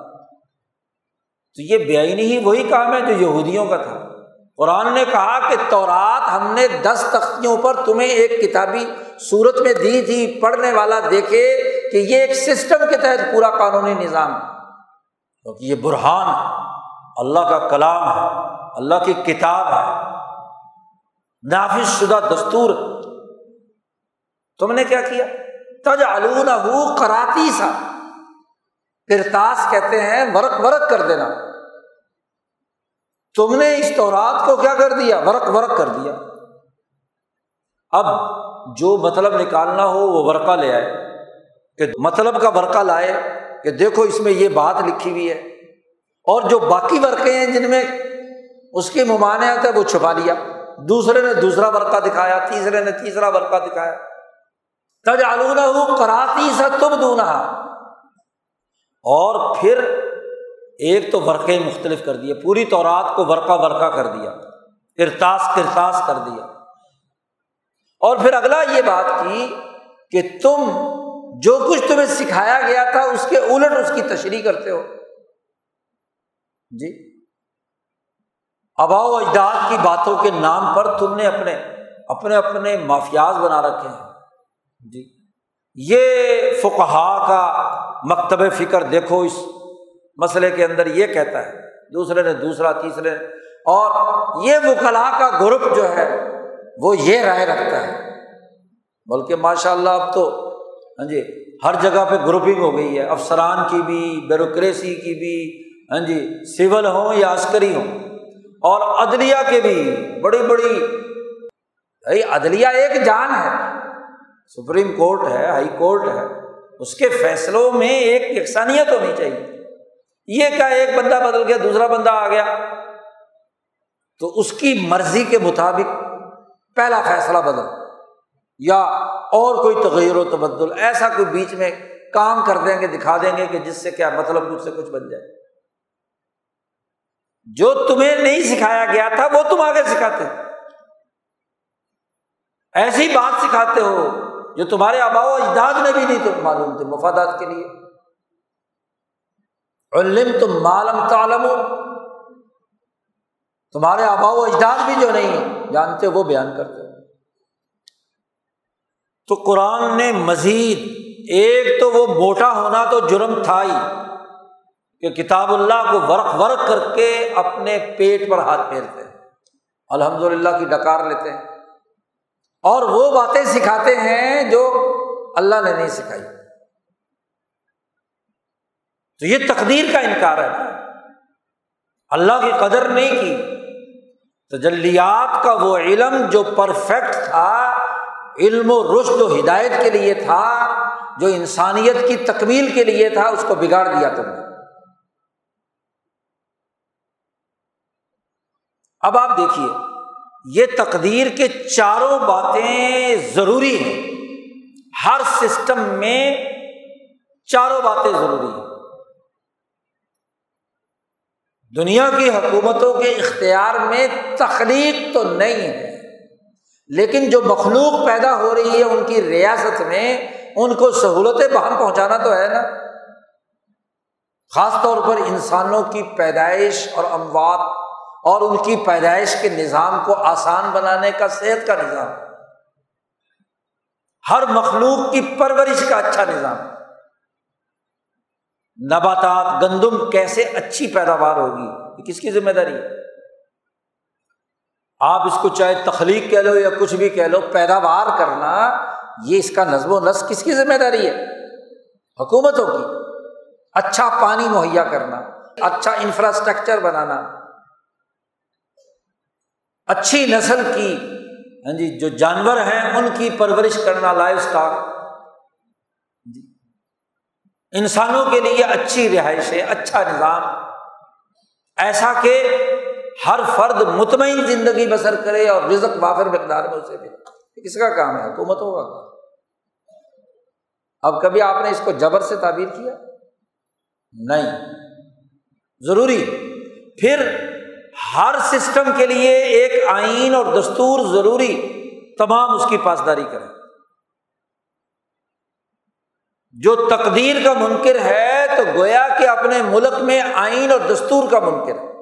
تو یہ بے ہی وہی کام ہے جو یہودیوں کا تھا۔ قرآن نے کہا کہ تورات ہم نے دس تختیوں پر تمہیں ایک کتابی صورت میں دی تھی، پڑھنے والا دیکھے کہ یہ ایک سسٹم کے تحت پورا قانونی نظام کیونکہ یہ برہان ہے۔ اللہ کا کلام ہے۔ اللہ کی کتاب ہے۔ نافذ شدہ دستور تم نے کیا کیا؟ تج علون کراتی سا کرتاس کہتے ہیں، ورق ورق کر دینا۔ تم نے اس تورات کو کیا کر دیا؟ ورق ورق کر دیا۔ اب جو مطلب نکالنا ہو، وہ ورقہ لے آئے۔ کہ مطلب کا ورقہ لائے۔ کہ دیکھو اس میں یہ بات لکھی ہوئی ہے اور جو باقی ورقے ہیں جن میں اس کی ممانعت ہے وہ چھپا لیا۔ دوسرے نے دوسرا ورقہ دکھایا، تیسرے نے تیسرا ورقہ دکھایا۔ تج آلودہ ہو کراتی سا تم دونا اور پھر ایک تو ورقے مختلف کر دیے، پوری تورات کو ورقہ ورقہ کر دیا کرتاس کرتاس کر دیا۔ اور پھر اگلا یہ بات کی کہ تم جو کچھ تمہیں سکھایا گیا تھا، اس کے الٹ اس کی تشریح کرتے ہو۔ جی۔ ابا و اجداد کی باتوں کے نام پر تم نے اپنے اپنے اپنے مافیاز بنا رکھے ہیں۔ جی۔ یہ فقہا کا مکتب فکر دیکھو، اس مسئلے کے اندر یہ کہتا ہے، دوسرے نے دوسرا، تیسرے اور یہ وکلا کا گروپ جو ہے، وہ یہ رائے رکھتا ہے۔ بلکہ ماشاء اللہ اب تو ہاں جی ہر جگہ پہ گروپنگ ہو گئی ہے۔ افسران کی بھی بیوروکریسی کی بھی ہاں جی سول ہوں یا عسکری ہوں۔ اور عدلیہ کے بھی بڑی بڑی، بھائی عدلیہ ایک جان ہے۔ سپریم کورٹ ہے، ہائی کورٹ ہے۔ اس کے فیصلوں میں ایک یکسانیت ہونی چاہیے۔ یہ کیا ایک بندہ بدل گیا، دوسرا بندہ آ گیا؟ تو اس کی مرضی کے مطابق پہلا فیصلہ بدل۔ یا اور کوئی تغیر و تبدل، ایسا کوئی بیچ میں کام کر دیں گے، دکھا دیں گے کہ جس سے کیا مطلب اس سے کچھ بن جائے۔ جو تمہیں نہیں سکھایا گیا تھا، وہ تم آگے سکھاتے۔ ایسی بات سکھاتے ہو جو تمہارے آبا و اجداد نے بھی نہیں تم معلوم تھے، مفادات کے لیے۔ علم تم معلوم تعلم تمہارے آبا و اجداد بھی جو نہیں جانتے، وہ بیان کرتے۔ تو قرآن نے مزید، ایک تو وہ موٹا ہونا تو جرم تھا ہی، کہ کتاب اللہ کو ورق ورق کر کے اپنے پیٹ پر ہاتھ پھیرتے ہیں۔ الحمد للہ کی ڈکار لیتے ہیں۔ اور وہ باتیں سکھاتے ہیں جو اللہ نے نہیں سکھائی۔ تو یہ تقدیر کا انکار ہے۔ اللہ کی قدر نہیں کی۔ تجلیات کا وہ علم جو پرفیکٹ تھا علم و رشد و ہدایت کے لیے تھا، جو انسانیت کی تکمیل کے لیے تھا، اس کو بگاڑ دیا تم نے۔ اب آپ دیکھیے، یہ تقدیر کے چاروں باتیں ضروری ہیں۔ ہر سسٹم میں چاروں باتیں ضروری ہیں۔ دنیا کی حکومتوں کے اختیار میں تخلیق تو نہیں ہے۔ لیکن جو مخلوق پیدا ہو رہی ہے ان کی ریاست میں، ان کو سہولتیں بہم پہنچانا تو ہے نا۔ خاص طور پر انسانوں کی پیدائش اور اموات اور ان کی پیدائش کے نظام کو آسان بنانے کا، صحت کا نظام۔ ہر مخلوق کی پرورش کا اچھا نظام۔ نباتات، گندم کیسے اچھی پیداوار ہوگی؟ یہ کس کی ذمہ داری آپ اس کو چاہے تخلیق کہہ لو یا کچھ بھی کہہ لو، پیداوار کرنا، یہ اس کا نظم و نسق کس کی ذمہ داری ہے؟ حکومتوں کی۔ اچھا پانی مہیا کرنا اچھا انفراسٹرکچر بنانا۔ اچھی نسل کی ہاں جی جو جانور ہیں، ان کی پرورش کرنا، لائف اسٹاک۔ جی۔ انسانوں کے لیے اچھی رہائشیں اچھا نظام۔ ایسا کہ ہر فرد مطمئن زندگی بسر کرے اور رزق وافر مقدار میں اسے بھی کس کا کام ہے؟ حکومتوں کا کام۔ اب کبھی آپ نے اس کو جبر سے تعبیر کیا؟ نہیں۔ ضروری۔ پھر ہر سسٹم کے لیے ایک آئین اور دستور ضروری۔ تمام اس کی پاسداری کریں۔ جو تقدیر کا منکر ہے تو گویا کہ اپنے ملک میں آئین اور دستور کا منکر ہے۔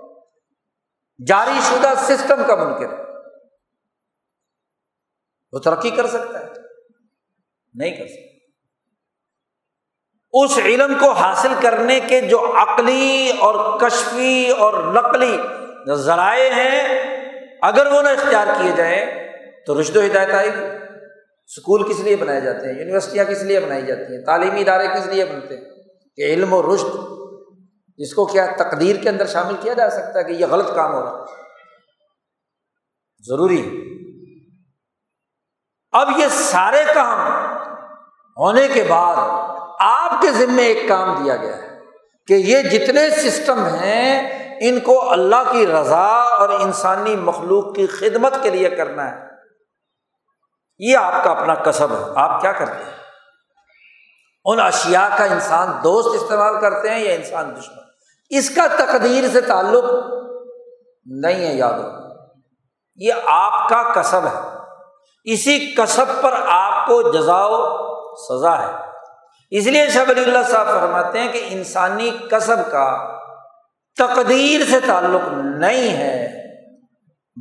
جاری شدہ سسٹم کا منکر وہ ترقی کر سکتا ہے۔ نہیں کر سکتا۔ اس علم کو حاصل کرنے کے جو عقلی اور کشفی اور نقلی ذرائع ہیں، اگر وہ نہ اختیار کیے جائیں تو رشد و ہدایت آئے گی۔ اسکول کس لیے بنائے جاتے ہیں؟ یونیورسٹیاں کس لیے بنائی جاتی ہیں؟ تعلیمی ادارے کس لیے بنتے ہیں؟ کہ علم و رشد جس کو کیا تقدیر کے اندر شامل کیا جا سکتا ہے کہ یہ غلط کام ہو رہا ضروری اب یہ سارے کام ہونے کے بعد آپ کے ذمے ایک کام دیا گیا ہے کہ یہ جتنے سسٹم ہیں، ان کو اللہ کی رضا اور انسانی مخلوق کی خدمت کے لیے کرنا ہے۔ یہ آپ کا اپنا کسب ہے۔ آپ کیا کرتے ہیں؟ ان اشیا کا انسان دوست استعمال کرتے ہیں یا انسان دشمن؟ اس کا تقدیر سے تعلق نہیں ہے، یاد یہ آپ کا کسب ہے۔ اسی کسب پر آپ کو جزاؤ سزا ہے۔ اس لیے شب علی اللہ صاحب فرماتے ہیں کہ انسانی کسب کا تقدیر سے تعلق نہیں ہے۔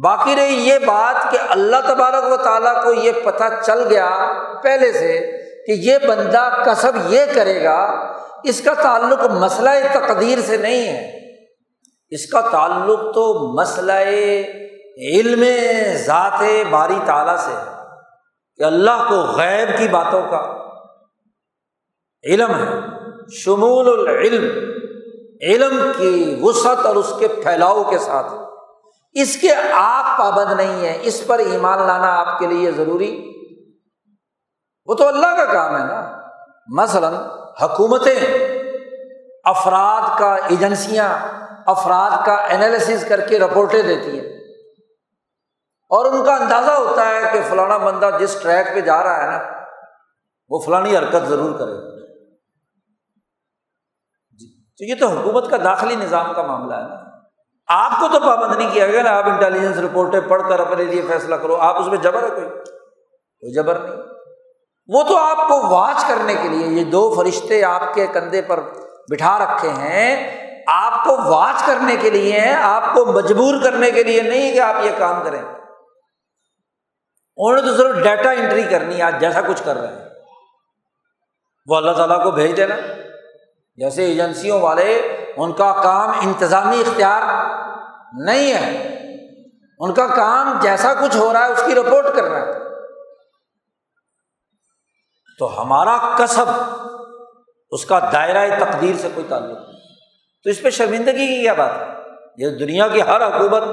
باقی رہی یہ بات کہ اللہ تبارک و تعالیٰ کو یہ پتہ چل گیا پہلے سے کہ یہ بندہ کسب یہ کرے گا، اس کا تعلق مسئلہ تقدیر سے نہیں ہے۔ اس کا تعلق تو مسئلہ علم ذات باری تعالیٰ سے کہ اللہ کو غیب کی باتوں کا علم ہے۔ شمول العلم، علم کی وسعت اور اس کے پھیلاؤ کے ساتھ۔ اس کے آپ پابند نہیں ہے، اس پر ایمان لانا آپ کے لیے ضروری وہ تو اللہ کا کام ہے نا۔ مثلاً حکومتیں افراد کا ایجنسیاں افراد کا انالیسز کر کے رپورٹیں دیتی ہیں۔ اور ان کا اندازہ ہوتا ہے کہ فلانا بندہ جس ٹریک پہ جا رہا ہے نا، وہ فلانی حرکت ضرور کرے۔ جی، تو یہ تو حکومت کا داخلی نظام کا معاملہ ہے نا۔ آپ کو تو پابند نہیں کیا گیا نا آپ انٹیلیجنس رپورٹیں پڑھ کر اپنے لیے فیصلہ کرو، آپ اس میں جبر ہے کوئی؟ کوئی جبر نہیں۔ وہ تو آپ کو واچ کرنے کے لیے، یہ دو فرشتے آپ کے کندھے پر بٹھا رکھے ہیں، آپ کو واچ کرنے کے لیے ہیں، آپ کو مجبور کرنے کے لیے نہیں کہ آپ یہ کام کریں۔ انہوں نے تو صرف ڈیٹا انٹری کرنی ہے آج جیسا کچھ کر رہے ہیں۔ وہ اللہ تعالیٰ کو بھیج دینا۔ جیسے ایجنسیوں والے، ان کا کام انتظامی اختیار نہیں ہے۔ ان کا کام جیسا کچھ ہو رہا ہے، اس کی رپورٹ کرنا ہے۔ تو ہمارا کسب اس کا دائرۂ تقدیر سے کوئی تعلق نہیں۔ تو اس پہ شرمندگی کی کیا بات ہے؟ یہ دنیا کی ہر حکومت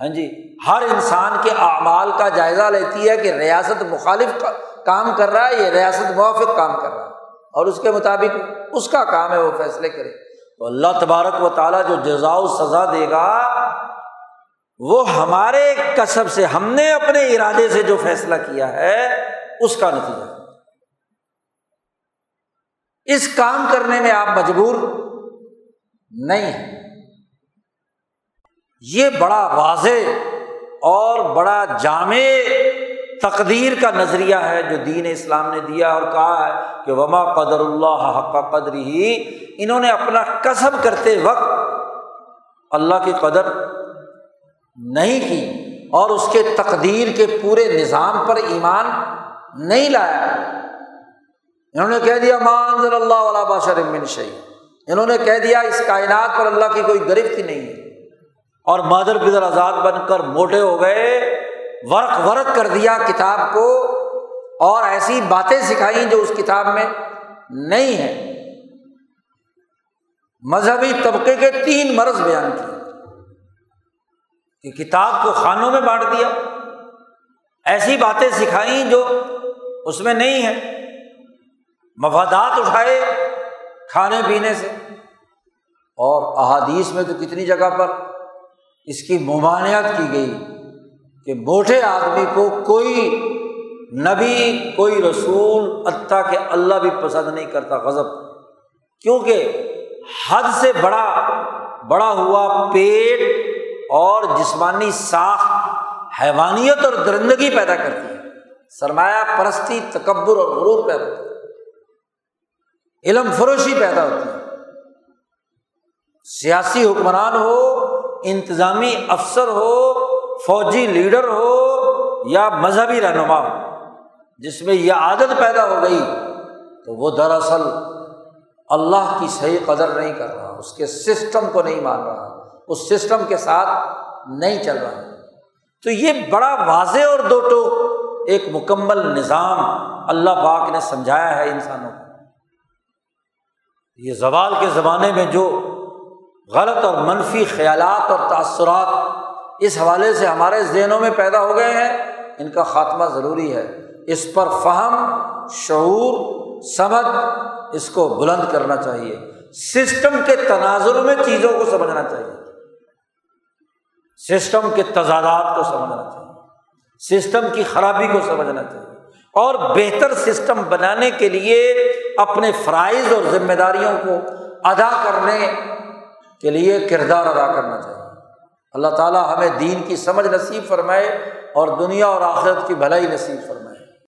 ہاں جی ہر انسان کے اعمال کا جائزہ لیتی ہے کہ ریاست مخالف کام کر رہا ہے یہ ریاست موافق کام کر رہا ہے۔ اور اس کے مطابق اس کا کام ہے، وہ فیصلے کرے۔ تو اللہ تبارک و تعالیٰ جو جزا سزا دے گا، وہ ہمارے کسب سے، ہم نے اپنے ارادے سے جو فیصلہ کیا ہے، اس کا نتیجہ اس کام کرنے میں آپ مجبور نہیں ہیں۔ یہ بڑا واضح اور بڑا جامع تقدیر کا نظریہ ہے جو دین اسلام نے دیا اور کہا ہے کہ وما قدر اللہ حق قدر ہی انہوں نے اپنا کسب کرتے وقت اللہ کی قدر نہیں کی اور اس کے تقدیر کے پورے نظام پر ایمان نہیں لایا۔ انہوں نے کہہ دیا مان اللہ علیہ باشر من شعی انہوں نے کہہ دیا، اس کائنات پر اللہ کی کوئی گرفت ہی نہیں ہے. اور مادر پدر آزاد بن کر موٹے ہو گئے، ورق ورق کر دیا کتاب کو اور ایسی باتیں سکھائی جو اس کتاب میں نہیں ہے مذہبی طبقے کے تین مرض بیان کیے۔ کہ کتاب کو خانوں میں بانٹ دیا، ایسی باتیں سکھائیں جو اس میں نہیں ہے مفادات اٹھائے کھانے پینے سے۔ اور احادیث میں تو کتنی جگہ پر اس کی ممانعت کی گئی کہ موٹے آدمی کو کوئی نبی، کوئی رسول عطا کہ اللہ بھی پسند نہیں کرتا غضب۔ کیونکہ حد سے بڑا بڑا ہوا پیٹ اور جسمانی ساخت حیوانیت اور درندگی پیدا کرتی ہے۔ سرمایہ پرستی، تکبر اور غرور پیدا کرتی ہے۔ علم فروشی پیدا ہوتی ہے۔ سیاسی حکمران ہو، انتظامی افسر ہو، فوجی لیڈر ہو یا مذہبی رہنما ہو، جس میں یہ عادت پیدا ہو گئی تو وہ دراصل اللہ کی صحیح قدر نہیں کر رہا، اس کے سسٹم کو نہیں مان رہا، اس سسٹم کے ساتھ نہیں چل رہا۔ تو یہ بڑا واضح اور دو ٹو ایک مکمل نظام اللہ پاک نے سمجھایا ہے انسانوں کو۔ یہ زوال کے زمانے میں جو غلط اور منفی خیالات اور تأثرات اس حوالے سے ہمارے ذہنوں میں پیدا ہو گئے ہیں، ان کا خاتمہ ضروری ہے۔ اس پر فہم، شعور، سمجھ اس کو بلند کرنا چاہیے۔ سسٹم کے تناظر میں چیزوں کو سمجھنا چاہیے۔ سسٹم کے تضادات کو سمجھنا چاہیے۔ سسٹم کی خرابی کو سمجھنا چاہیے۔ اور بہتر سسٹم بنانے کے لیے اپنے فرائض اور ذمہ داریوں کو ادا کرنے کے لیے کردار ادا کرنا چاہیے۔ اللہ تعالیٰ ہمیں دین کی سمجھ نصیب فرمائے اور دنیا اور آخرت کی بھلائی نصیب فرمائے۔